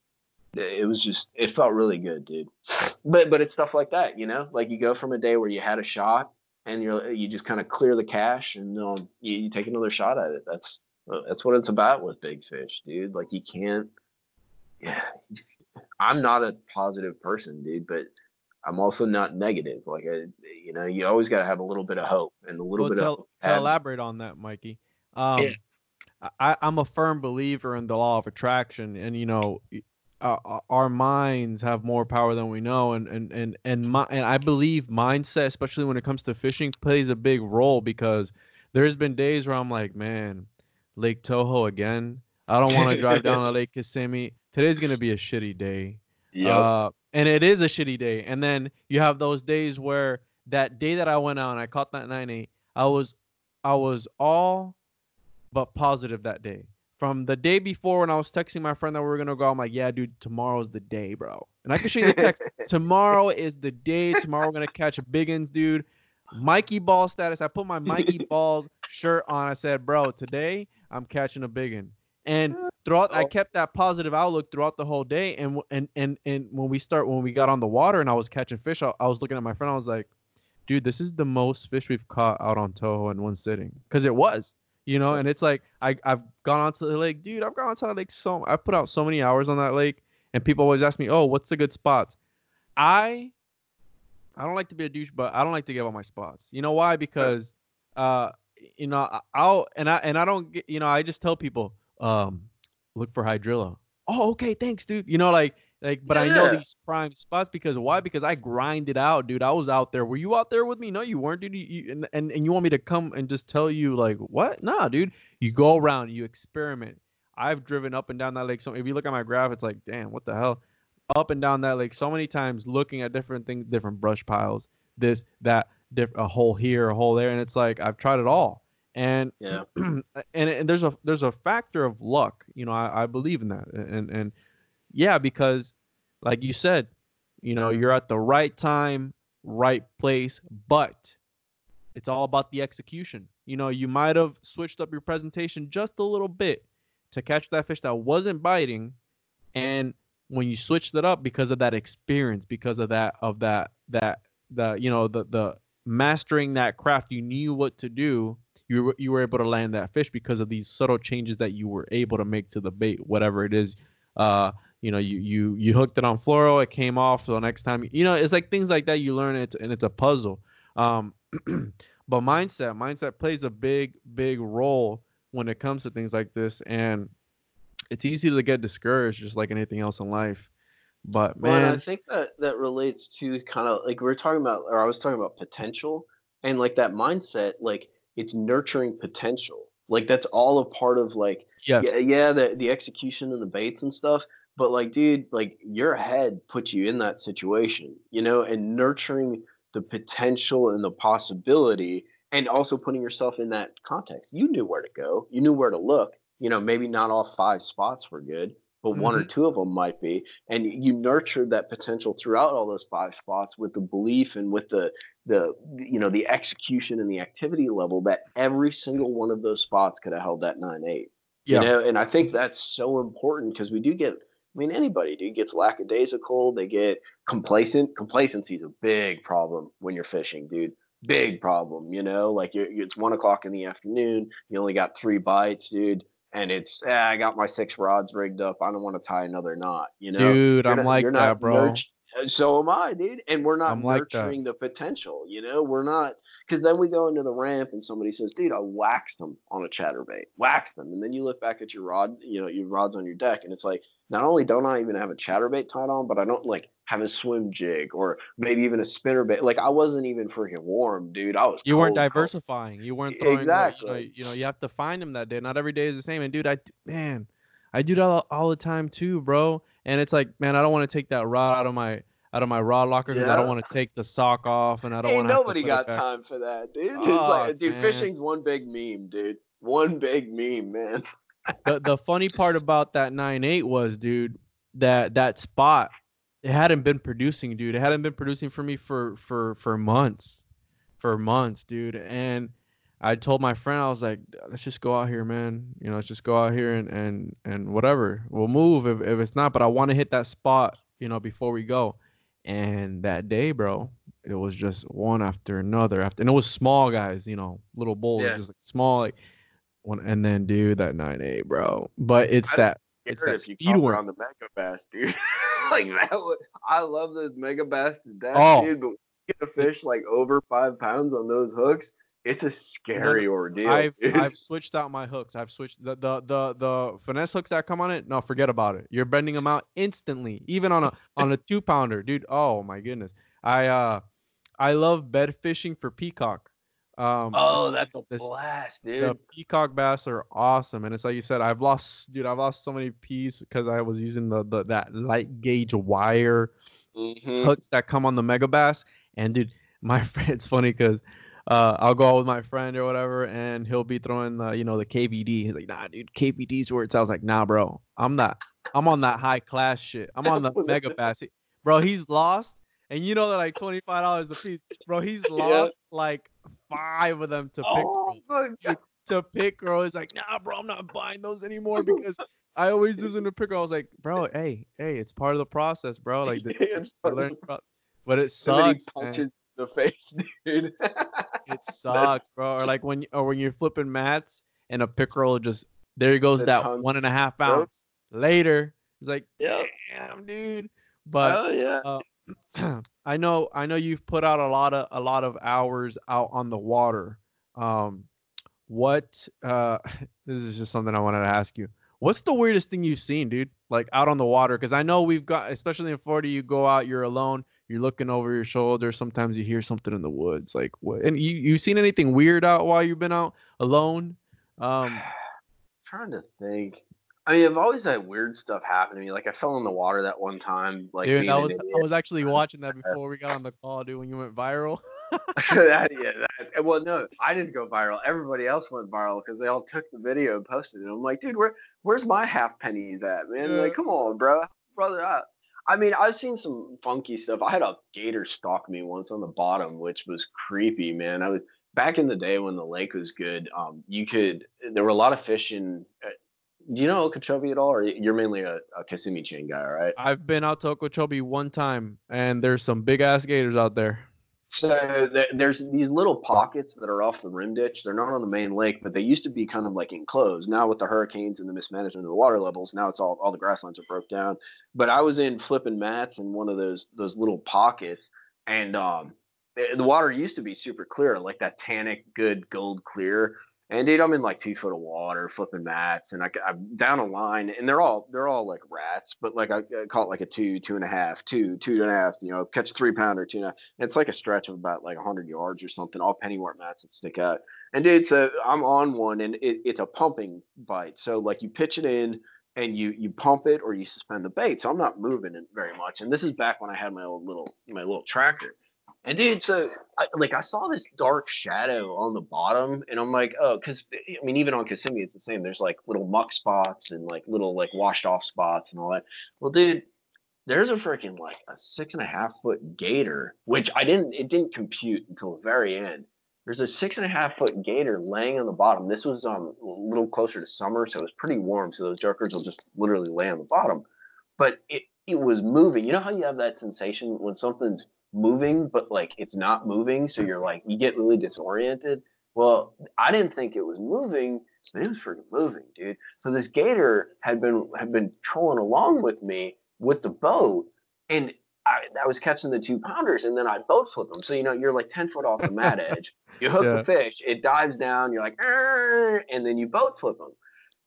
[SPEAKER 2] it was just it felt really good, dude. But but it's stuff like that, you know? Like you go from a day where you had a shot and you're you just kind of clear the cache and um you, you take another shot at it. That's that's what it's about with big fish, dude. Like you can't yeah, I'm not a positive person, dude, but I'm also not negative. Like, I, you know, you always got to have a little bit of hope and a little
[SPEAKER 3] Well,
[SPEAKER 2] bit
[SPEAKER 3] to,
[SPEAKER 2] of
[SPEAKER 3] to
[SPEAKER 2] have-
[SPEAKER 3] elaborate on that, Mikey, um,
[SPEAKER 2] Yeah.
[SPEAKER 3] I, I'm a firm believer in the law of attraction, and you know, uh, our minds have more power than we know, and and and and, my, and I believe mindset, especially when it comes to fishing, plays a big role because there's been days where I'm like, man, Lake Toho again. I don't want to drive down to Lake Kissimmee. Today's gonna be a shitty day.
[SPEAKER 2] Yep.
[SPEAKER 3] Uh, and it is a shitty day. And then you have those days where that day that I went out and I caught that 9-8, I was I was all but positive that day.
[SPEAKER 1] from the day before when I was texting my friend that we were gonna go, I'm like, yeah, dude, tomorrow's the day, bro. And I can show you the text. tomorrow is the day. Tomorrow we're gonna catch a biggins, dude. Mikey Balzz status. I put my Mikey Balzz shirt on. I said, bro, today I'm catching a biggin. And throughout, I kept that positive outlook throughout the whole day. And and and and when we start, when we got on the water and I was catching fish, I, I was looking at my friend. I was like, dude, this is the most fish we've caught out on Toho in one sitting. Cause it was you know? And it's like I, i've gone onto the lake. Dude i've gone onto the lake so i put out so many hours on that lake. And people always ask me oh what's the good spots? I i don't like to be a douche but i don't like to give out my spots. You know why? Because uh you know i'll and i and i don't get you know i just tell people um look for hydrilla oh okay thanks dude you know like like, but yeah. I know these prime spots because why? Because I grinded out, dude. I was out there. Were you out there with me? No, you weren't, dude. You, you, and, and and you want me to come and just tell you like what? Nah, dude. You go around, you experiment. I've driven up and down that lake. So if you look at my graph, it's like, damn, what the hell? Up and down that lake so many times, looking at different things, different brush piles, this, that, diff- a hole here, a hole there, and it's like I've tried it all. And
[SPEAKER 2] yeah,
[SPEAKER 1] and, and there's a there's a factor of luck. You know, I, I believe in that, and and yeah, because like you said, you know, you're at the right time, right place, but it's all about the execution. You know, you might have switched up your presentation just a little bit to catch that fish that wasn't biting and when you switched it up because of that experience, because of that of that that the you know the the mastering that craft, you knew what to do. You were, you were able to land that fish because of these subtle changes that you were able to make to the bait, whatever it is. Uh, you know, you you you hooked it on fluoro, it came off. So next time, you know, it's like things like that. You learn it, and it's a puzzle. Um, but mindset, mindset plays a big big role when it comes to things like this, and it's easy to get discouraged, just like anything else in life. But man,
[SPEAKER 2] well, I think that that relates to kind of like we are talking about, or I was talking about potential, and like that mindset, like it's nurturing potential. Like that's all a part of like
[SPEAKER 1] yes.
[SPEAKER 2] yeah, yeah the the execution and the baits and stuff. But like, dude, like your head puts you in that situation, you know, and nurturing the potential and the possibility and also putting yourself in that context. You knew where to go. You knew where to look. You know, maybe not all five spots were good, but mm-hmm. one or mm-hmm. two of them might be. And you nurtured that potential throughout all those five spots with the belief and with the the you know the execution and the activity level that every single one of those spots could have held that nine eight. Yeah. You know, and I think that's so important because we do get I mean, anybody, dude, gets lackadaisical. They get complacent. Complacency is a big problem when you're fishing, dude. Big problem, you know. Like you're, it's one o'clock in the afternoon. You only got three bites, dude, and it's eh, I got my six rods rigged up. I don't want to tie another knot, you know.
[SPEAKER 1] Dude, you're I'm not, like that, bro.
[SPEAKER 2] so am I, dude. And we're not I'm nurturing like the potential, you know. We're not because then we go into the ramp and somebody says, dude, I waxed them on a chatterbait, waxed them. And then you look back at your rod, you know, your rods on your deck, and it's like, not only don't I even have a chatterbait tied on, but I don't like have a swim jig or maybe even a spinner bait. Like I wasn't even freaking warm, dude. I was.
[SPEAKER 1] You weren't diversifying. Cold. You weren't throwing. Exactly. you, know, you know, you have to find them that day. Not every day is the same. And dude, I man, I do that all, all the time too, bro. And it's like, man, I don't want to take that rod out of my out of my rod locker because yeah. I don't want to take the sock off and I don't want
[SPEAKER 2] to. Nobody got time for that, dude. Oh, it's like, dude, man. fishing's one big meme, dude. One big meme, man.
[SPEAKER 1] the the funny part about that nine eight was, dude, that that spot it hadn't been producing, dude. It hadn't been producing for me for for for months, for months, dude. And I told my friend, I was like, let's just go out here, man. You know, let's just go out here and and and whatever. We'll move if if it's not, but I want to hit that spot, you know, before we go. And that day, bro, it was just one after another after, and it was small guys, you know, little bowls, yeah. just like small, like one, and then dude, that nine eight, eh, bro. But it's that, it's that
[SPEAKER 2] speed one. on the Megabass, dude. like that, was, I love those Megabass to death, oh. dude. But get a fish like over five pounds on those hooks, it's a scary ordeal.
[SPEAKER 1] I've
[SPEAKER 2] dude.
[SPEAKER 1] I've switched out my hooks. I've switched the, the the the finesse hooks that come on it. No, forget about it. You're bending them out instantly, even on a on a two pounder, dude. Oh my goodness. I uh I love bed fishing for peacock. Um,
[SPEAKER 2] oh, that's a this, blast, dude. The
[SPEAKER 1] peacock bass are awesome, and it's like you said, I've lost, dude. I've lost so many peas because I was using the, the that light gauge wire
[SPEAKER 2] mm-hmm.
[SPEAKER 1] hooks that come on the Megabass, and dude, my friend, it's funny because uh, I'll go out with my friend or whatever, and he'll be throwing the, you know, the KVD. He's like, nah, dude, KVD's where it's. I was like, nah, bro, I'm not. I'm on that high class shit. I'm on the Megabass. Bro, he's lost, and you know they're like twenty five dollars a piece. Bro, he's lost yeah. like five of them to pick. Oh, to pick, bro. He's like, nah, bro, I'm not buying those anymore because I always lose in the picker. I was like, bro, hey, hey, it's part of the process, bro. Like, the, it's learning pro- but it sucks.
[SPEAKER 2] punches the face, dude.
[SPEAKER 1] it sucks, bro. Or like when or when you're flipping mats and a pickerel just there goes the that one and a half ounce. Later, it's like, yep. damn, dude. But
[SPEAKER 2] oh yeah.
[SPEAKER 1] Uh, I know I know you've put out a lot of a lot of hours out on the water. Um, what uh, this is just something I wanted to ask you. What's the weirdest thing you've seen, dude? Like out on the water? Because I know we've got, especially in Florida, you go out, you're alone, you're looking over your shoulder. Sometimes you hear something in the woods. Like what? And you you seen anything weird out while you've been out alone? Um,
[SPEAKER 2] trying to think. I mean, I've always had weird stuff happen to me. Like I fell in the water that one time. Like
[SPEAKER 1] dude, that was I was actually watching that before we got on the call, dude. When you went viral.
[SPEAKER 2] that, yeah, that, well, no, I didn't go viral. Everybody else went viral because they all took the video and posted it. I'm like, dude, where, where's my half pennies at, man? Yeah. Like, come on, bro, brother. I, I mean, I've seen some funky stuff. I had a gator stalk me once on the bottom, which was creepy, man. I was back in the day when the lake was good. Um, you could there were a lot of fish in. Do you know Okeechobee at all, or you're mainly a, a Kissimmee chain guy, right?
[SPEAKER 1] I've been out to Okeechobee one time, and there's some big ass gators out there.
[SPEAKER 2] So there's these little pockets that are off the rim ditch. They're not on the main lake, but they used to be kind of like enclosed. Now with the hurricanes and the mismanagement of the water levels, now it's all all the grasslands are broke down. But I was in flipping mats in one of those those little pockets, and um, the water used to be super clear, like that tannic good gold clear. And dude, I'm in like two foot of water, flipping mats, and I, am down a line, and they're all they're all like rats, but like I, I, call it like a two, two and a half, two, two and a half, you know, catch a three pounder, two and a half. It's like a stretch of about like 100 yards or something, all pennywort mats that stick out. And dude, so I'm on one, and it, it's a pumping bite. So like you pitch it in, and you you pump it or you suspend the bait. So I'm not moving it very much. And this is back when I had my old little my little tractor. And dude, so I, like I saw this dark shadow on the bottom, and I'm like, oh, because I mean, even on Kissimmee, it's the same. There's like little muck spots and like little like washed off spots and all that. Well, dude, there's a freaking like a six and a half foot gator, which I didn't, it didn't compute until the very end. There's a six and a half foot gator laying on the bottom. This was um a little closer to summer, so it was pretty warm. So those jokers will just literally lay on the bottom. But it it was moving. You know how you have that sensation when something's moving, but like it's not moving. So you're like, you get really disoriented. Well, I didn't think it was moving, but it was freaking moving, dude. So this gator had been had been trolling along with me with the boat, and I, I was catching the two pounders, and then I boat flip them. So you know, you're like ten foot off the mat edge. You hook yeah. the fish, it dives down. You're like, and then you boat flip them.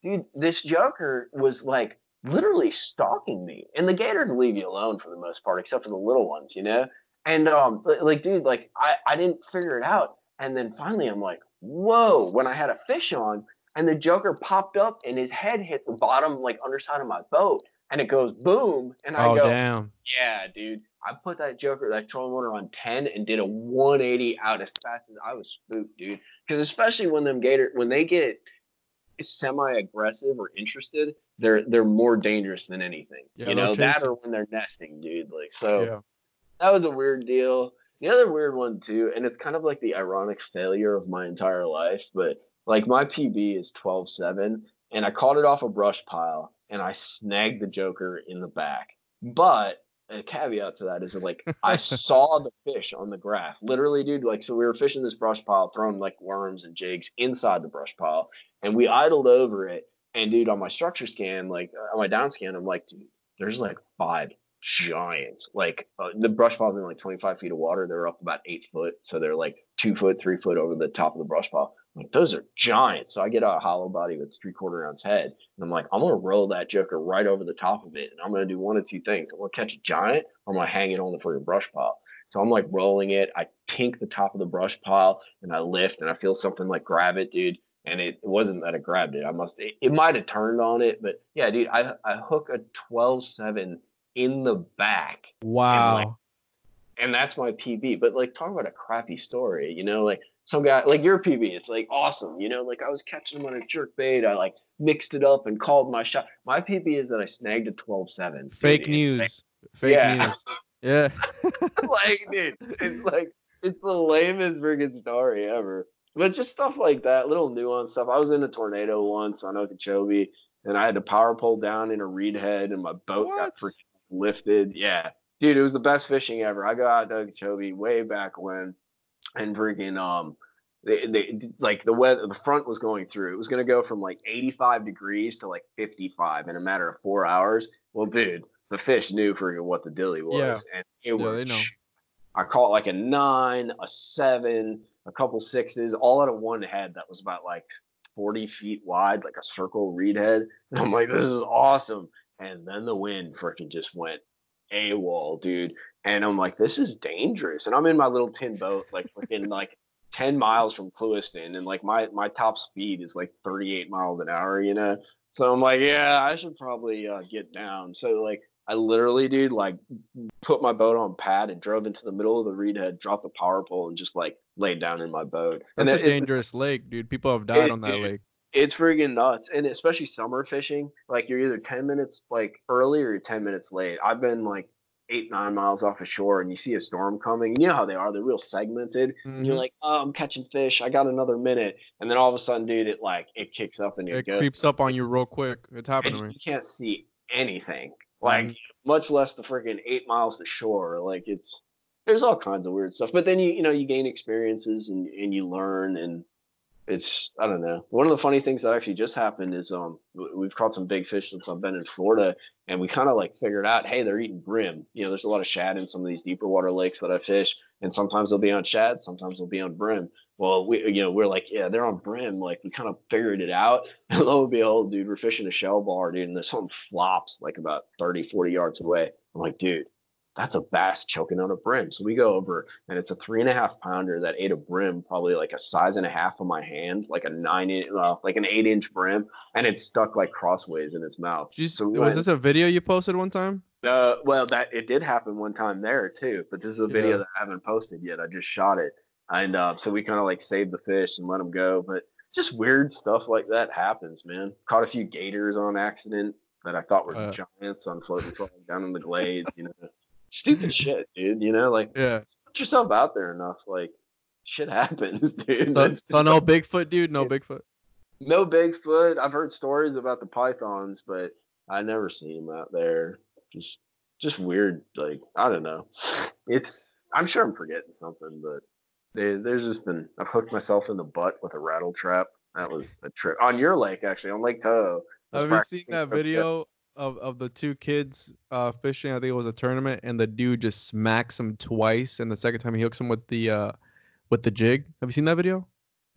[SPEAKER 2] Dude, this joker was like literally stalking me, and the gators leave you alone for the most part, except for the little ones, you know. And um, like, dude, like I, I didn't figure it out. And then finally, I'm like, whoa! When I had a fish on, and the Joker popped up, and his head hit the bottom, like underside of my boat, and it goes boom, and I
[SPEAKER 1] oh,
[SPEAKER 2] go,
[SPEAKER 1] damn.
[SPEAKER 2] yeah, dude. I put that Joker, that trolling motor on 10 and did a 180 out as fast as I was spooked, dude. Because especially when them gator, when they get semi-aggressive or interested, they're they're more dangerous than anything. Yeah, you know that, or when they're nesting, dude. Like so. Yeah that was a weird deal. The other weird one too, and it's kind of like the ironic failure of my entire life, but like my PB is 12-7, and I caught it off a brush pile, and I snagged the Joker in the back. But a caveat to that is that like I saw the fish on the graph. Literally, dude, like so we were fishing this brush pile, throwing like worms and jigs inside the brush pile, and we idled over it. And dude, on my structure scan, like uh, on my down scan, I'm like, dude, there's like five giants. Like uh, the brush piles in like 25 feet of water, they're up about eight foot, so they're like two foot, three foot over the top of the brush pile. I'm like those are giants. So I get a hollow body with three quarter ounce head, and I'm like, I'm gonna roll that joker right over the top of it, and I'm gonna do one of two things. I'm gonna catch a giant, or I'm gonna hang it on the freaking brush pile. So I'm like rolling it. I tink the top of the brush pile, and I lift, and I feel something like grab it, dude and it, it, wasn't that I grabbed it. I must it, it might have turned on it, but yeah, dude, I I hook a 12-7 in the back.
[SPEAKER 1] Wow.
[SPEAKER 2] And, like, and that's my PB. But like, talk about a crappy story. You know, like some guy like your PB, it's like awesome, you know, like I was catching them on a jerk bait, I like mixed it up and called my shot. My PB is that I snagged a 12-7.
[SPEAKER 1] Fake news. Fake
[SPEAKER 2] Yeah.
[SPEAKER 1] news. Yeah.
[SPEAKER 2] like, dude, it's like it's the lamest friggin' story ever. But just stuff like that, little nuance stuff. I was in a tornado once on Okeechobee, and I had to power pole down in a reed head, and my boat got
[SPEAKER 1] What?
[SPEAKER 2] freaking lifted. Yeah, dude, it was the best fishing ever. I got out to Okeechobee way back when, and freaking um, they, they like the weather, the front was going through. It was gonna go from like 85 degrees to like 55 in a matter of four hours. Well, dude, the fish knew freaking what the dilly was,
[SPEAKER 1] Yeah.
[SPEAKER 2] and it
[SPEAKER 1] Yeah,
[SPEAKER 2] was.
[SPEAKER 1] they know.
[SPEAKER 2] I caught like a nine, a seven, a couple sixes, all out of one head that was about like 40 feet wide, like a circle reed head. And I'm like, this is awesome. And then the wind freaking just went AWOL, dude. And I'm like, this is dangerous. And I'm in my little tin boat, like freaking like 10 miles from Clewiston, and like my my top speed is like 38 miles an hour, you know. So I'm like, yeah, I should probably uh, get down. So like, I literally, dude, like put my boat on pad and drove into the middle of the reed head, dropped the power pole, and just like laid down in my boat. and
[SPEAKER 1] That's a
[SPEAKER 2] then it-
[SPEAKER 1] dangerous lake, dude. People have died
[SPEAKER 2] It-
[SPEAKER 1] on that
[SPEAKER 2] it-
[SPEAKER 1] lake.
[SPEAKER 2] It's friggin' nuts, and especially summer fishing. Like you're either ten minutes like early or ten minutes late. I've been like eight nine miles off the shore, and you see a storm coming. You know how they are; they're real segmented. And you're
[SPEAKER 1] Mhm.
[SPEAKER 2] like, oh, I'm catching fish. I got another minute, and then all of a sudden, dude, it like it kicks up and it,
[SPEAKER 1] It creeps up on you real quick. It's happening.
[SPEAKER 2] and you can't see anything. Like
[SPEAKER 1] Mhm.
[SPEAKER 2] much less the friggin' eight miles to shore. Like it's there's all kinds of weird stuff. But then you you know you gain experiences and and you learn and it's I don't know. One of the funny things that actually just happened is um we've caught some big fish since I've been in Florida and we kind of like figured out hey they're eating brim. You know there's a lot of shad in some of these deeper water lakes that I fish and sometimes they'll be on shad, sometimes they'll be on brim. Well, we you know we're like yeah they're on brim like we kind of figured it out and lo and behold dude we're fishing a shell bar dude and there's something flops like about 30 40 yards away. I'm like dude that's a bass choking on a brim. So we go over, and it's a three and a half pounder that ate a brim, probably like a size and a half of my hand, like a nine inch, well, like an eight inch brim, and it's stuck like crossways in its mouth.
[SPEAKER 1] You-
[SPEAKER 2] so we
[SPEAKER 1] was
[SPEAKER 2] went-
[SPEAKER 1] this a video you posted one time?
[SPEAKER 2] uh, well, that it did happen one time there too, but this is a video
[SPEAKER 1] Yeah.
[SPEAKER 2] that I haven't posted yet. I just shot it, and uh, so we kind of like saved the fish and let them go. But just weird stuff like that happens, man. Caught a few gators on accident that I thought were
[SPEAKER 1] Uh.
[SPEAKER 2] giants on floating frog down in the glades. You know, stupid shit, dude. You know, like
[SPEAKER 1] Yeah.
[SPEAKER 2] put yourself out there enough, like shit happens, dude.
[SPEAKER 1] So, so no
[SPEAKER 2] like-
[SPEAKER 1] Bigfoot, dude. No. Bigfoot.
[SPEAKER 2] no Bigfoot. I've heard stories about the pythons, but I never seen them out there. Just just weird. Like I don't know. It's I'm sure I'm forgetting something, but there- there's just been I've hooked myself in the butt with a rattle trap. That was a trip on your lake actually on Lake Toho.
[SPEAKER 1] Have you seen that video of, of the two kids uh, fishing? I think it was a tournament, and the dude just smacks him twice, and the second time he hooks him with the uh, with the jig. Have you seen that video?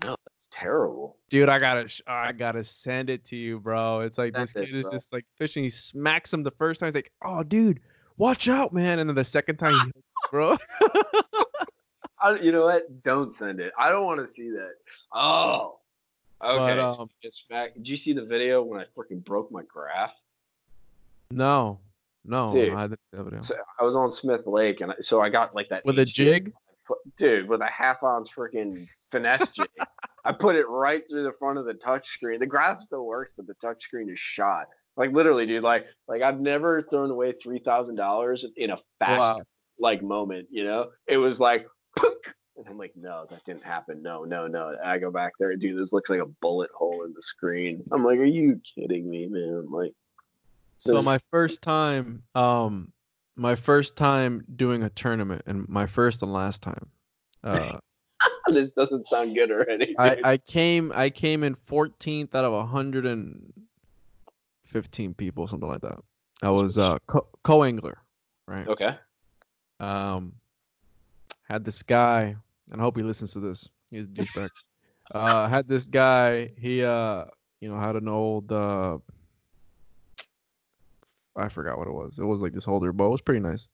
[SPEAKER 2] No, that's terrible.
[SPEAKER 1] Dude, I gotta, sh- I gotta send it to you, bro. It's like this kid is
[SPEAKER 2] bro.
[SPEAKER 1] just like fishing. He smacks him the first time. He's like, "Oh, dude, watch out, man!" And then the second time, he hooks, bro.
[SPEAKER 2] I, you know what? Don't send it. I don't want to see that. Oh. Okay.
[SPEAKER 1] But, um,
[SPEAKER 2] you get smacked. Did you see the video when I freaking broke my graph?
[SPEAKER 1] No, no,
[SPEAKER 2] Dude.
[SPEAKER 1] I didn't see that video.
[SPEAKER 2] So I was on Smith Lake, and I, so I got like that
[SPEAKER 1] With a jig?
[SPEAKER 2] dude, with a half ounce freaking finesse jig. I put it right through the front of the touchscreen. The graph still works, but the touchscreen is shot. Like literally, dude. Like like I've never thrown away three thousand dollars in a fast
[SPEAKER 1] Wow.
[SPEAKER 2] like moment. You know, it was like. And I'm like, no, that didn't happen. No, no, no. And I go back there, dude. This looks like a bullet hole in the screen. I'm like, are you kidding me, man? Like,
[SPEAKER 1] So my first time, um, my first time doing a tournament, and my first and last time. Uh,
[SPEAKER 2] this doesn't sound good already.
[SPEAKER 1] I. I came I came in 14th out of 115 people, something like that. I was uh co- co-angler, right?
[SPEAKER 2] okay.
[SPEAKER 1] Um, had this guy, and I hope he listens to this. He's a douchebag. uh, had this guy. He uh, you know, had an old uh, I forgot what it was. It was like this holder, but it was pretty nice.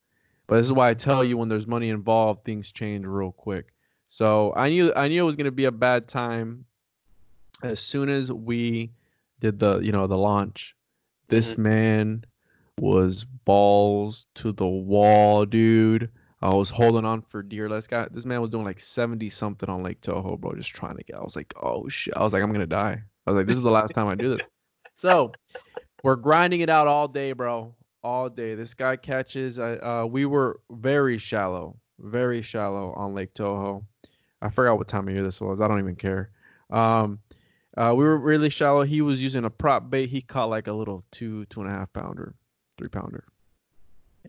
[SPEAKER 1] But this is why I tell you when there's money involved, things change real quick. So I knew I knew it was gonna be a bad time. As soon as we did the you know the launch, this
[SPEAKER 2] Mhm.
[SPEAKER 1] man was balls to the wall, dude. I was holding on for dear life. Guy, this man was doing like 70 something on Lake Toho, bro, just trying to get. I was like, oh shit. I was like, I'm gonna die. I was like, this is the last time I do this. So we're grinding it out all day, bro, all day. This guy catches. Uh, we were very shallow, very shallow on Lake Toho. I forgot what time of year this was. I don't even care. Um, uh, we were really shallow. He was using a prop bait. He caught like a little two, two and a half pounder, three pounder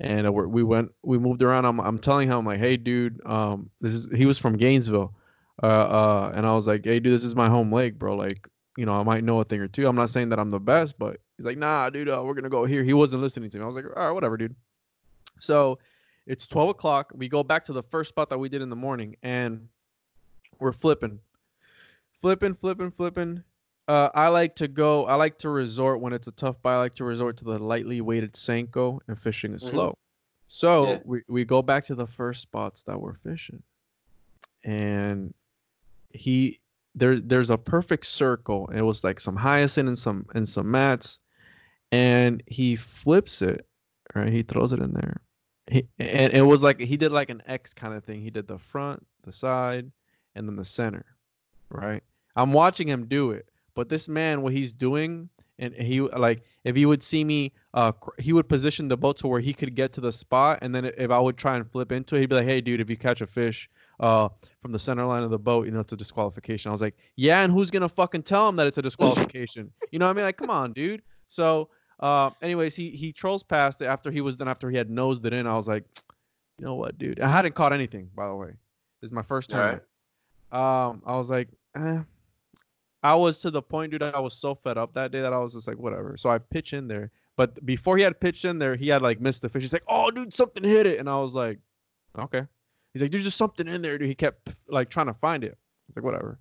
[SPEAKER 1] and uh, we went we moved around I'm, I'm telling him I'm like hey dude um this is he was from Gainesville uh uh and I was like hey dude this is my home lake bro like you know I might know a thing or two I'm not saying that I'm the best but he's like nah dude uh, we're gonna go here he wasn't listening to me I was like all right whatever dude so it's 12 o'clock we go back to the first spot that we did in the morning and we're flipping flipping flipping flipping uh, I like to go. I like to resort when it's a tough buy. I like to resort to the lightly weighted Senko and fishing is mm-hmm. slow. So yeah. we, we go back to the first spots that we're fishing, and he there there's a perfect circle. It was like some hyacinth and some and some mats, and he flips it. Right, he throws it in there. He, and it was like he did like an X kind of thing. He did the front, the side, and then the center. Right. I'm watching him do it but this man, what he's doing, and he like if he would see me, uh, he would position the boat to where he could get to the spot, and then if I would try and flip into it, he'd be like, "Hey, dude, if you catch a fish, uh, from the center line of the boat, you know, it's a disqualification." I was like, "Yeah, and who's gonna fucking tell him that it's a disqualification? you know what I mean? Like, come on, dude." So, uh, anyways, he he trolls past it after he was done after he had nosed it in. I was like, you know what, dude? I hadn't caught anything, by the way. This is my first time. Right. Um, I was like, eh, I was to the point, dude, I was so fed up that day that I was just like, whatever. So I pitch in there. But before he had pitched in there, he had like missed the fish. He's like, oh, dude, something hit it. And I was like, okay. He's like, there's just something in there, dude. He kept like trying to find it. I was like, whatever.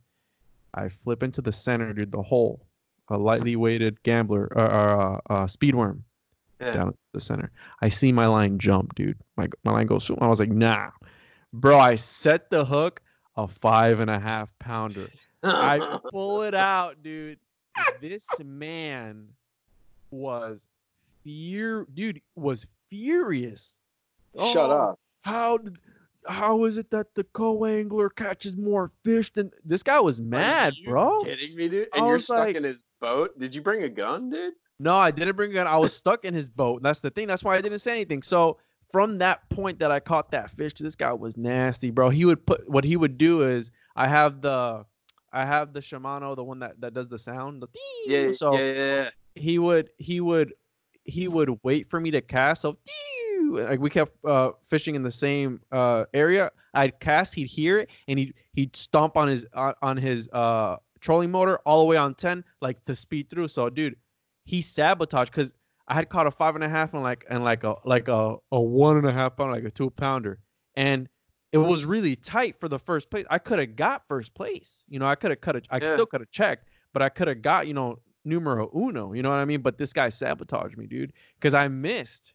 [SPEAKER 1] I flip into the center, dude, the hole. A lightly weighted gambler, uh, uh, uh speed worm yeah. down the center. I see my line jump, dude. My, my line goes, I was like, nah. Bro, I set the hook a five and a half pounder. I pull it out, dude. This man was fear, dude, was furious.
[SPEAKER 2] Shut oh, up.
[SPEAKER 1] How did how is it that the co-angler catches more fish than this guy was mad,
[SPEAKER 2] Are
[SPEAKER 1] bro?
[SPEAKER 2] Kidding me, dude? And I you're stuck like, in his boat. Did you bring a gun, dude?
[SPEAKER 1] No, I didn't bring a gun. I was stuck in his boat. That's the thing. That's why I didn't say anything. So from that point that I caught that fish, this guy was nasty, bro. He would put what he would do is I have the I have the Shimano, the one that, that does the sound. The
[SPEAKER 2] yeah, so yeah, yeah.
[SPEAKER 1] he would he would he would wait for me to cast. So like we kept uh, fishing in the same uh, area. I'd cast, he'd hear it, and he'd he'd stomp on his on, on his uh, trolling motor all the way on 10, like to speed through. So dude, he sabotaged because I had caught a five and a half and like and like a like a, a one and a half pound, like a two pounder, and it was really tight for the first place. I could have got first place. You know, I could have cut it. I yeah. still could have checked, but I could have got, you know, numero uno. You know what I mean? But this guy sabotaged me, dude, because I missed.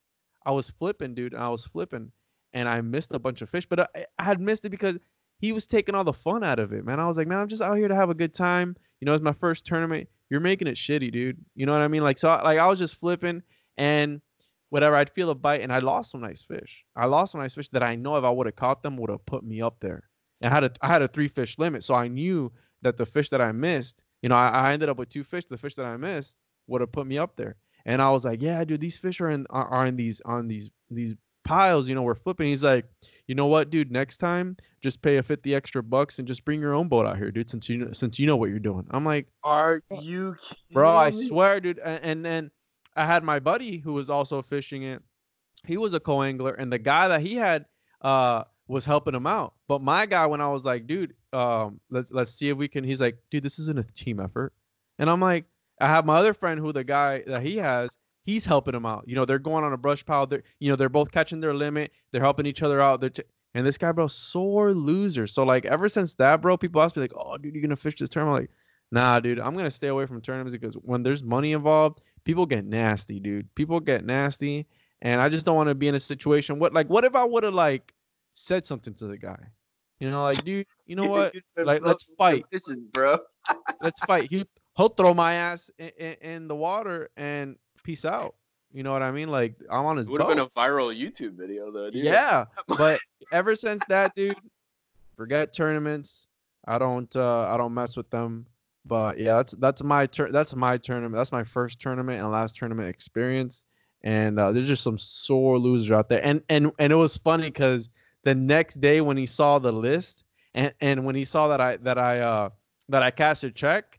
[SPEAKER 1] I was flipping, dude. and I was flipping, and I missed a bunch of fish. But I, I had missed it because he was taking all the fun out of it, man. I was like, man, I'm just out here to have a good time. You know, it's my first tournament. You're making it shitty, dude. You know what I mean? Like, so, like, I was just flipping, and whatever. I'd feel a bite, and I lost some nice fish. I lost some nice fish that I know if I would have caught them would have put me up there. And I had a I had a three fish limit, so I knew that the fish that I missed, you know, I, I ended up with two fish. The fish that I missed would have put me up there. And I was like, yeah, dude, these fish are in are, are in these on these these piles. You know, we're flipping. He's like, you know what, dude? Next time, just pay a fifty extra bucks and just bring your own boat out here, dude. Since you know, since you know what you're doing. I'm like,
[SPEAKER 2] are you,
[SPEAKER 1] bro? I swear, dude. And, and then I had my buddy who was also fishing it. He was a co-angler, and the guy that he had uh, was helping him out. But my guy, when I was like, dude, um, let's let's see if we can. He's like, dude, this isn't a team effort. And I'm like, I have my other friend who the guy that he has, he's helping him out. You know, they're going on a brush pile. They're, you know, they're both catching their limit. They're helping each other out. They're t- and this guy, bro, sore loser. So like, ever since that, bro, people ask me like, oh, dude, you gonna fish this tournament? I'm like, nah, dude, I'm gonna stay away from tournaments because when there's money involved, people get nasty, dude. People get nasty, and I just don't want to be in a situation. What like what if I would have like said something to the guy? You know, like dude, you know what? like let's fight.
[SPEAKER 2] This is bro.
[SPEAKER 1] let's fight. He he'll throw my ass in, in, in, the water and peace out. You know what I mean? Like I'm on his
[SPEAKER 2] It would have been a viral YouTube video though, dude.
[SPEAKER 1] Yeah, but ever since that, dude, forget tournaments. I don't uh I don't mess with them. But yeah, that's that's my tur- that's my tournament. That's my first tournament and last tournament experience. And uh, there's just some sore losers out there. And and and it was funny because the next day when he saw the list and and when he saw that I that I uh that I cashed a check,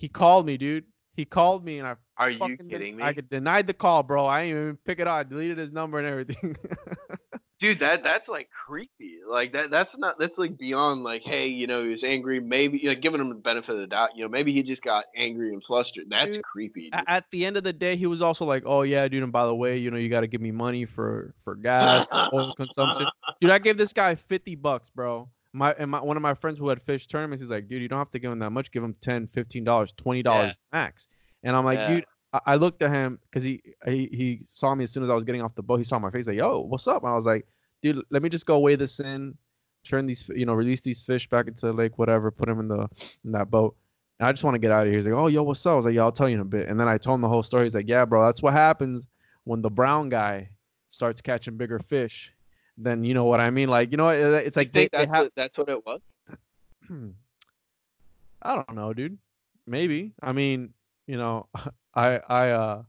[SPEAKER 1] he called me, dude. He called me and I
[SPEAKER 2] Are you kidding me?
[SPEAKER 1] I denied the call, bro. I didn't even pick it up. I deleted his number and everything.
[SPEAKER 2] Dude, that that's like creepy. Like that that's not that's like beyond like, hey, you know, he was angry, maybe like giving him the benefit of the doubt, you know, maybe he just got angry and flustered. That's
[SPEAKER 1] Dude,
[SPEAKER 2] creepy. dude.
[SPEAKER 1] At the end of the day, he was also like, "Oh yeah, dude, and by the way, you know, you got to give me money for for gas, oil consumption." Dude, I gave this guy 50 bucks, bro. My and my one of my friends who had fish tournaments, he's like, "Dude, you don't have to give him that much. Give him 10, 15 dollars, 20 dollars
[SPEAKER 2] Yeah.
[SPEAKER 1] max." And I'm like,
[SPEAKER 2] Yeah.
[SPEAKER 1] dude, I, I looked at him because he, he he saw me as soon as I was getting off the boat. He saw my face, like, "Yo, what's up?" And I was like, "Dude, let me just go weigh this in, turn these, you know, release these fish back into the lake, whatever, put them in the in that boat." And I just want to get out of here. He's like, oh, yo, what's up? I was like, yeah, I'll tell you in a bit. And then I told him the whole story. He's like, yeah, bro, that's what happens when the brown guy starts catching bigger fish. Then you know what I mean? Like, you know, it's like they,
[SPEAKER 2] think
[SPEAKER 1] they
[SPEAKER 2] that's
[SPEAKER 1] have.
[SPEAKER 2] what, that's what it was?
[SPEAKER 1] I don't know, dude. Maybe. I mean, you know, I I uh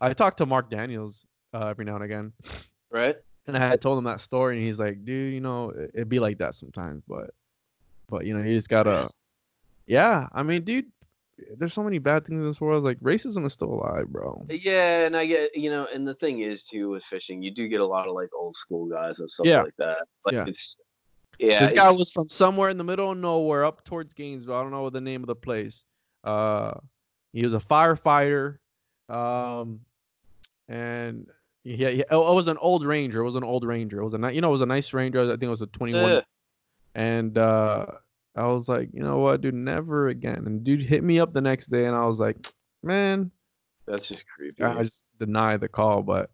[SPEAKER 1] I talk to Mark Daniels uh, every now and again,
[SPEAKER 2] Right?
[SPEAKER 1] and I had told him that story, and he's like, dude, you know, it, it'd be like that sometimes, but but you know, you just gotta. Yeah, I mean, dude, there's so many bad things in this world. Like racism is still alive, bro.
[SPEAKER 2] Yeah, and I get you know, and the thing is too with fishing, you do get a lot of like old school guys and stuff
[SPEAKER 1] Yeah.
[SPEAKER 2] like that. Like
[SPEAKER 1] Yeah.
[SPEAKER 2] it's yeah.
[SPEAKER 1] this guy was from somewhere in the middle of nowhere, up towards Gainesville. I don't know the name of the place. Uh, he was a firefighter, um, and yeah, yeah, oh, it was an old Ranger. It was an old Ranger. It was a you know, it was a nice Ranger. I think it was a 21.
[SPEAKER 2] Yeah.
[SPEAKER 1] And uh, I was like, you know what, dude, never again. And dude hit me up the next day, and I was like, man,
[SPEAKER 2] That's just creepy.
[SPEAKER 1] I just deny the call, but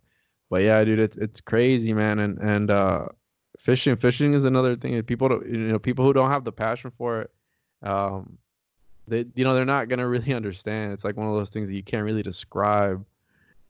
[SPEAKER 1] but yeah, dude, it's it's crazy, man, and and uh, fishing fishing is another thing. that People don't, you know, people who don't have the passion for it, um, they you know they're not gonna really understand. It's like one of those things that you can't really describe.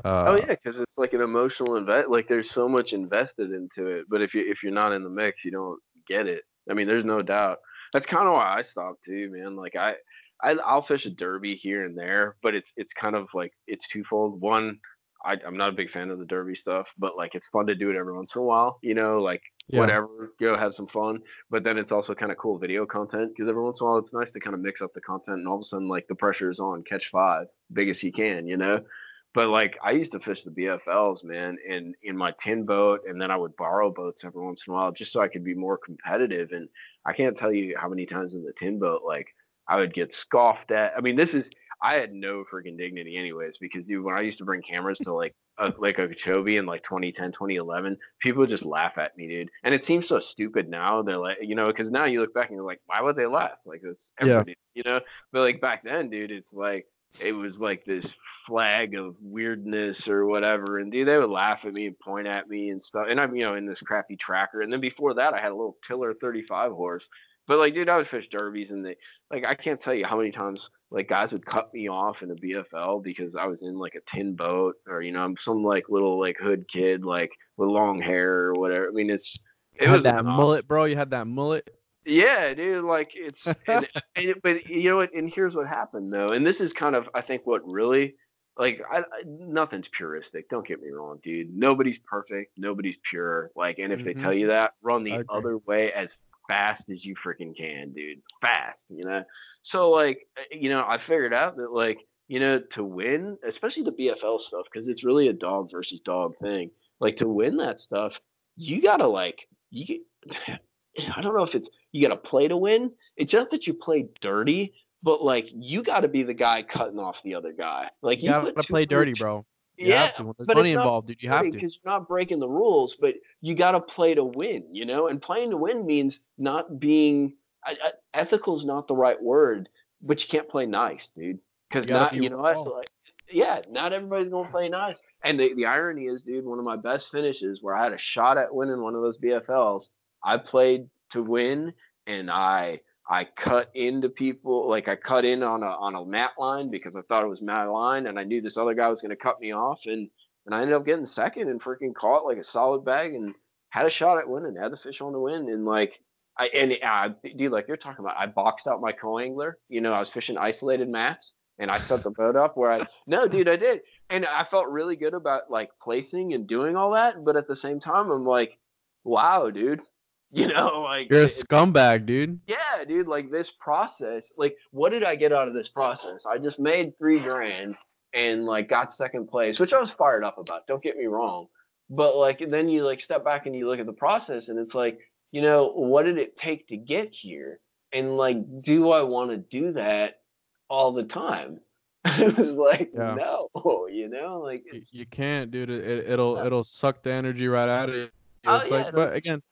[SPEAKER 1] Uh,
[SPEAKER 2] oh yeah, because it's like an emotional invest. Like there's so much invested into it, but if you if you're not in the mix, you don't get it. I mean, there's no doubt. That's kind of why I stopped too, man. Like I, I I'll fish a derby here and there, but it's it's kind of like it's twofold. One, I, I'm not a big fan of the derby stuff, but like it's fun to do it every once in a while. You know, like
[SPEAKER 1] Yeah.
[SPEAKER 2] whatever, go have some fun. But then it's also kind of cool video content because every once in a while it's nice to kind of mix up the content, and all of a sudden like the pressure is on, catch five, big as you can, you know. But like I used to fish the BFLs, man, in in my tin boat, and then I would borrow boats every once in a while just so I could be more competitive. And I can't tell you how many times in the tin boat, like I would get scoffed at. I mean, this is I had no freaking dignity, anyways, because dude, when I used to bring cameras to like a, like Okeechobee in like 2010, 2011, people would just laugh at me, dude. And it seems so stupid now. They're like, you know, because now you look back and you're like, why would they laugh? Like it's
[SPEAKER 1] Yeah.
[SPEAKER 2] you know. But like back then, dude, it's like it was like this flag of weirdness or whatever. And dude, they would laugh at me and point at me and stuff. And I'm, you know, in this crappy tracker. And then before that, I had a little Tiller 35 horse. But like, dude, I would fish derbies and they, like, I can't tell you how many times like guys would cut me off in a BFL because I was in like a tin boat or you know I'm some like little like hood kid like with long hair or whatever. I mean, it's it
[SPEAKER 1] you had
[SPEAKER 2] was
[SPEAKER 1] that mullet, bro. You had that mullet.
[SPEAKER 2] Yeah, dude. Like it's, and, and, but you know what? And here's what happened though, and this is kind of I think what really, like, I, I nothing's puristic. Don't get me wrong, dude. Nobody's perfect. Nobody's pure. Like, and if they
[SPEAKER 1] Mhm.
[SPEAKER 2] tell you that, run the
[SPEAKER 1] agree.
[SPEAKER 2] other way as fast as you freaking can, dude. Fast, you know. So like, uh, you know, I figured out that like, you know, to win, especially the BFL stuff, because it's really a dog versus dog thing. Like to win that stuff, you gotta like you. I don't know if it's you got to play to win. It's not that you play dirty, but like you got to be the guy cutting off the other guy. Like
[SPEAKER 1] You gotta
[SPEAKER 2] put too
[SPEAKER 1] play dirty, bro. You
[SPEAKER 2] Yeah,
[SPEAKER 1] have to. When there's
[SPEAKER 2] but
[SPEAKER 1] money involved, dude. You have to.
[SPEAKER 2] because you're not breaking the rules, but you got to play to win. You know, and playing to win means not being I, I, ethical is not the right word, but you can't play nice, dude. Because not
[SPEAKER 1] be
[SPEAKER 2] you know what like yeah, not everybody's gonna play nice. And the, the irony is, dude, one of my best finishes where I had a shot at winning one of those BFLs, I played to win and I I cut into people like I cut in on a on a mat line because I thought it was mat line and I knew this other guy was gonna cut me off and and I ended up getting second and freaking caught like a solid bag and had a shot at winning, and had the fish on the win, and like I and uh, dude, like you're talking about, I boxed out my co-angler. You know, I was fishing isolated mats, and I set the boat up where I no, dude, I did, and I felt really good about like placing and doing all that. But at the same time, I'm like, wow, dude, you know, like
[SPEAKER 1] You're a scumbag, dude.
[SPEAKER 2] yeah, dude, like this process, like what did I get out of this process? I just made three grand and like got second place, which I was fired up about. Don't get me wrong. But like then you like step back and you look at the process and it's like, you know, what did it take to get here? And like, do I want to do that all the time? it was like,
[SPEAKER 1] Yeah.
[SPEAKER 2] no, you know, like
[SPEAKER 1] You,
[SPEAKER 2] it's
[SPEAKER 1] you can't, dude. It, it, it'll
[SPEAKER 2] Yeah.
[SPEAKER 1] it'll suck the energy right out of you.
[SPEAKER 2] Oh, yeah,
[SPEAKER 1] like, but again.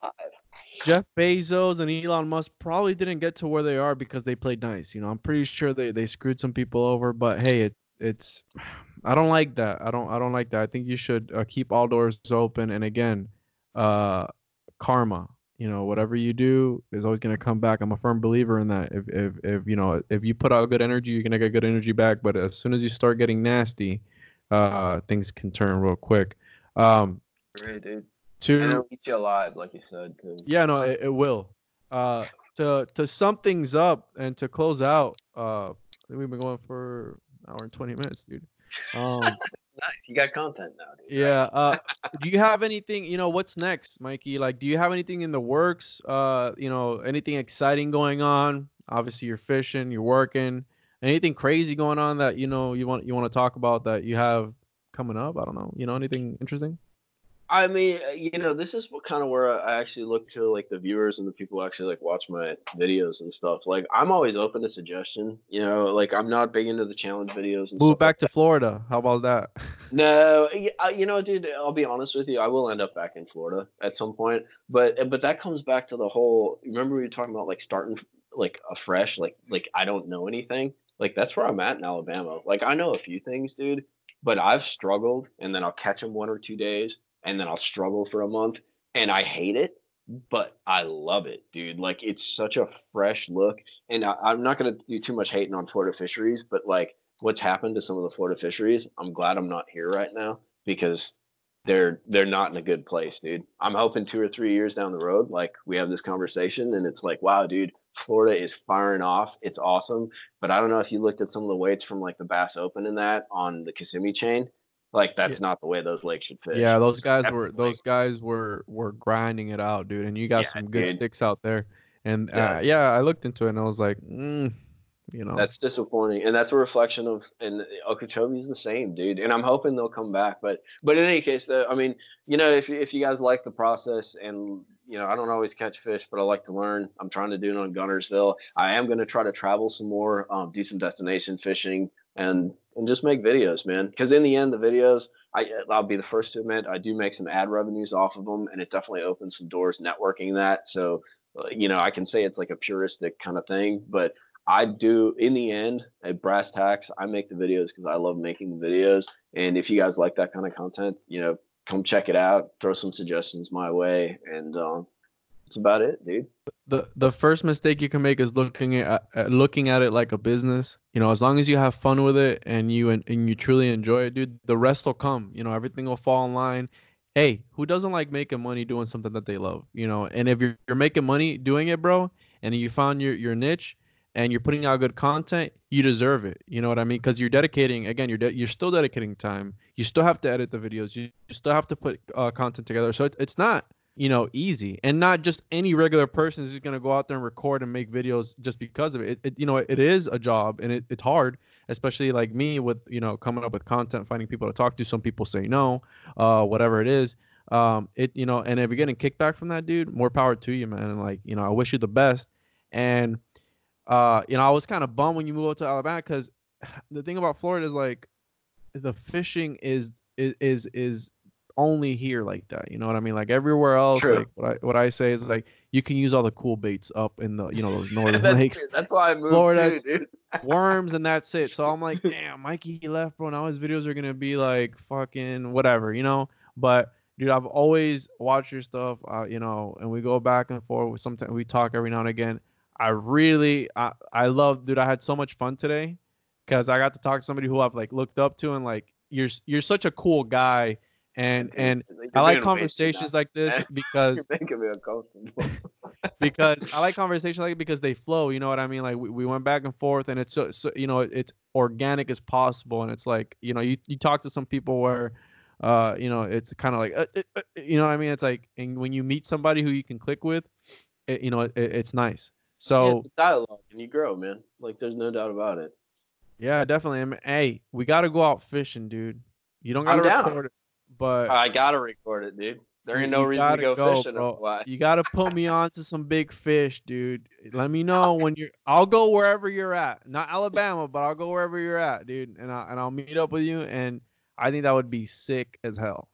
[SPEAKER 1] Jeff Bezos and Elon Musk probably didn't get to where they are because they played nice. You know, I'm pretty sure they, they screwed some people over. But hey, it, it's I don't like that. I don't I don't like that. I think you should uh, keep all doors open. And again, uh, karma. You know, whatever you do is always gonna come back. I'm a firm believer in that. If if if you know if you put out good energy, you're gonna get good energy back. But as soon as you start getting nasty, uh, things can turn real quick. Um,
[SPEAKER 2] Right, dude.
[SPEAKER 1] To
[SPEAKER 2] And it'll eat you alive, like you said. Too.
[SPEAKER 1] yeah, no, it, it will. Uh, to to sum things up and to close out, uh, we've been going for an hour and 20 minutes, dude. Um,
[SPEAKER 2] Nice. You got content now, dude.
[SPEAKER 1] yeah. Uh, do you have anything? You know, what's next, Mikey? Like, do you have anything in the works? Uh, you know, anything exciting going on? Obviously, you're fishing, you're working. Anything crazy going on that you know you want you want to talk about that you have coming up? I don't know. You know, anything interesting?
[SPEAKER 2] I mean, uh, you know, this is what kind of where I actually look to like the viewers and the people who actually like watch my videos and stuff. Like, I'm always open to suggestion. You know, like I'm not big into the challenge videos. And
[SPEAKER 1] Move back to Florida. How about that?
[SPEAKER 2] No, uh, you know, dude. I'll be honest with you. I will end up back in Florida at some point, but uh, but that comes back to the whole. Remember we were talking about like starting like afresh, like like I don't know anything. Like that's where I'm at in Alabama. Like I know a few things, dude, but I've struggled, and then I'll catch them one or two days, and then I'll struggle for a month, and I hate it, but I love it, dude. Like it's such a fresh look, and I, I'm not gonna do too much hating on Florida fisheries, but like what's happened to some of the Florida fisheries, I'm glad I'm not here right now because they're they're not in a good place, dude. I'm hoping two or three years down the road, like we have this conversation and it's like, wow, dude, Florida is firing off. It's awesome. But I don't know if you looked at some of the weights from like the Bass Open and that on the Kissimmee chain. Like that's not the way those lakes should fish.
[SPEAKER 1] Yeah, those guys were those guys were were grinding it out, dude. And you got
[SPEAKER 2] Yeah,
[SPEAKER 1] some good
[SPEAKER 2] dude.
[SPEAKER 1] sticks out there. And
[SPEAKER 2] Yeah.
[SPEAKER 1] uh, yeah, I looked into it and I was like, mm, you know,
[SPEAKER 2] That's disappointing, and that's a reflection of. And Okeechobee's the same, dude. And I'm hoping they'll come back. But but in any case, though, I mean, you know, if if you guys like the process, and you know, I don't always catch fish, but I like to learn. I'm trying to do it on Guntersville. I am going to try to travel some more, um, do some destination fishing, and and just make videos, man. Because in the end, the videos, I I'll be the first to admit, I do make some ad revenues off of them, and it definitely opens some doors networking that. So, uh, you know, I can say it's like a puristic kind of thing, but I do in the end at brass tacks. I make the videos because I love making the videos. And if you guys like that kind of content, you know, come check it out. Throw some suggestions my way, and um, that's about it, dude.
[SPEAKER 1] the the first mistake you can make is looking at looking at it like a business. You know, as long as you have fun with it and you and, and you truly enjoy it, dude, the rest will come. You know, everything will fall in line. Hey, who doesn't like making money doing something that they love? You know, and if you're, you're making money doing it, bro, and you found your your niche and you're putting out good content, you deserve it. You know what I mean? Because you're dedicating. Again, you're de- you're still dedicating time. You still have to edit the videos. You, you still have to put uh, content together. So it, it's not you know easy, and not just any regular person is just gonna go out there and record and make videos just because of it. It, it you know it is a job and it, it's hard, especially like me with you know coming up with content, finding people to talk to. Some people say no, uh, whatever it is. Um, it you know, and if you're getting kickback from that dude, more power to you, man. And like you know, I wish you the best. And uh, you know, I was kind of bummed when you moved out to Alabama because the thing about Florida is like the fishing is is is is only here like that. You know what I mean? Like everywhere else,
[SPEAKER 2] True.
[SPEAKER 1] like what I what I say is like you can use all the cool baits up in the you know those northern
[SPEAKER 2] that's,
[SPEAKER 1] lakes,
[SPEAKER 2] that's why I moved
[SPEAKER 1] Florida,
[SPEAKER 2] too, dude.
[SPEAKER 1] worms, and that's it. So I'm like, damn, Mikey left, bro. Now his videos are gonna be like fucking whatever, you know. But dude, I've always watched your stuff, uh, you know, and we go back and forth. Sometimes we talk every now and again. I really, I, I love, dude. I had so much fun today because I got to talk to somebody who I've like looked up to and like you're you're such a cool guy
[SPEAKER 3] and and I like conversations like this because because I like conversations like it because they flow. You know what I mean? Like we, we went back and forth, and it's so, so you know it's organic as possible, and it's like you know you you talk to some people where. Uh, you know, it's kind of like, uh, uh, uh, you know what I mean? It's like, and when you meet somebody who you can click with, it, you know, it, it's nice. So
[SPEAKER 2] yeah, dialogue and you grow, man. Like there's no doubt about it.
[SPEAKER 3] Yeah, definitely. I mean, hey, we gotta go out fishing, dude. You don't
[SPEAKER 2] I'm
[SPEAKER 3] gotta
[SPEAKER 2] down.
[SPEAKER 3] record it, but
[SPEAKER 2] I gotta record it, dude. There ain't no reason to
[SPEAKER 3] gotta
[SPEAKER 2] go, fishing
[SPEAKER 3] bro.
[SPEAKER 2] otherwise.
[SPEAKER 3] You gotta put me on to some big fish, dude. Let me know when you're. I'll go wherever you're at. Not Alabama, but I'll go wherever you're at, dude. And I and I'll meet up with you. And I think that would be sick as hell.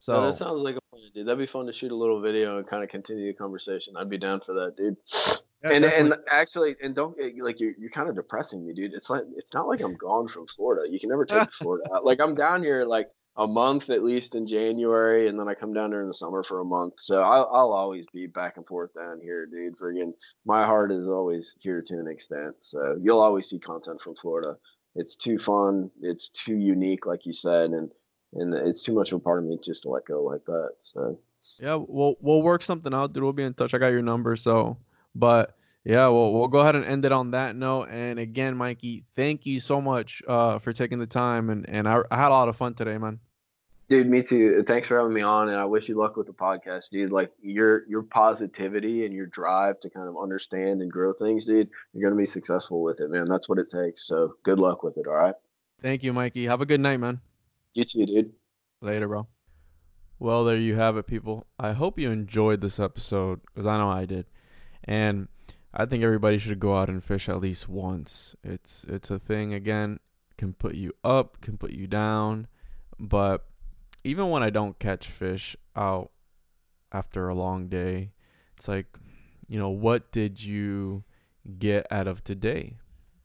[SPEAKER 2] So
[SPEAKER 3] So
[SPEAKER 2] that sounds like a plan, dude. That'd be fun to shoot a little video and kind of continue the conversation. I'd be down for that, dude.
[SPEAKER 3] yeah,
[SPEAKER 2] and
[SPEAKER 3] definitely.
[SPEAKER 2] and actually, and don't get- like you're you're kind of depressing me, dude. It's like it's not like I'm gone from Florida. You can never take Florida out. Like I'm down here like a month at least in January, and then I come down in the summer for a month. So I'll I'll always be back and forth down here, dude. Friggin', my heart is always here to an extent. So you'll always see content from Florida. It's too fun. It's too unique, like you said, and and it's too much of a part of me just to let go like that. So
[SPEAKER 3] Yeah, we'll we'll work something out, dude. We'll be in touch. I got your number, so but yeah, we'll we'll go ahead and end it on that note. And again, Mikey, thank you so much uh for taking the time and and I, I had a lot of fun today, man.
[SPEAKER 2] Dude, me too. Thanks for having me on, and I wish you luck with the podcast, dude. Like your your positivity and your drive to kind of understand and grow things, dude. You're gonna be successful with it, man. That's what it takes. So good luck with it. All right.
[SPEAKER 3] Thank you, Mikey. Have a good night, man.
[SPEAKER 2] You too, dude.
[SPEAKER 3] Later, bro.
[SPEAKER 1] Well, there you have it, people. I hope you enjoyed this episode because I know I did, and I think everybody should go out and fish at least once. It's it's a thing. Again, can put you up, can put you down, but even when I don't catch fish out after a long day, it's like, you know, what did you get out of today?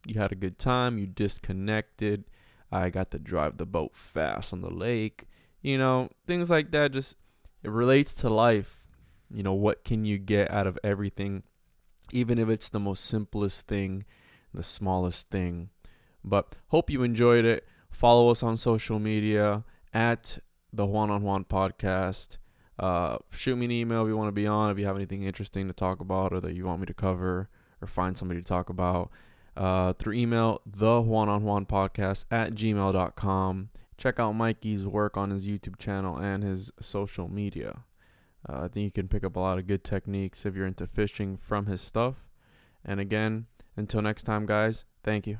[SPEAKER 1] You had a good time. You disconnected. I got to drive the boat fast on the lake you know things like that just it relates to life you know what can you get out of everything even if it's the most simplest thing the smallest thing but hope you enjoyed it follow us on social media at the Juan on Juan podcast uh, shoot me an email if you want to be on if you have anything interesting to talk about or that you want me to cover or find somebody to talk about uh, through email the Juan on Juan podcast at gmail.com check out Mikey's work on his YouTube channel and his social media. Uh, I think you can pick up a lot of good techniques if you're into fishing from his stuff. And again, until next time, guys, thank you.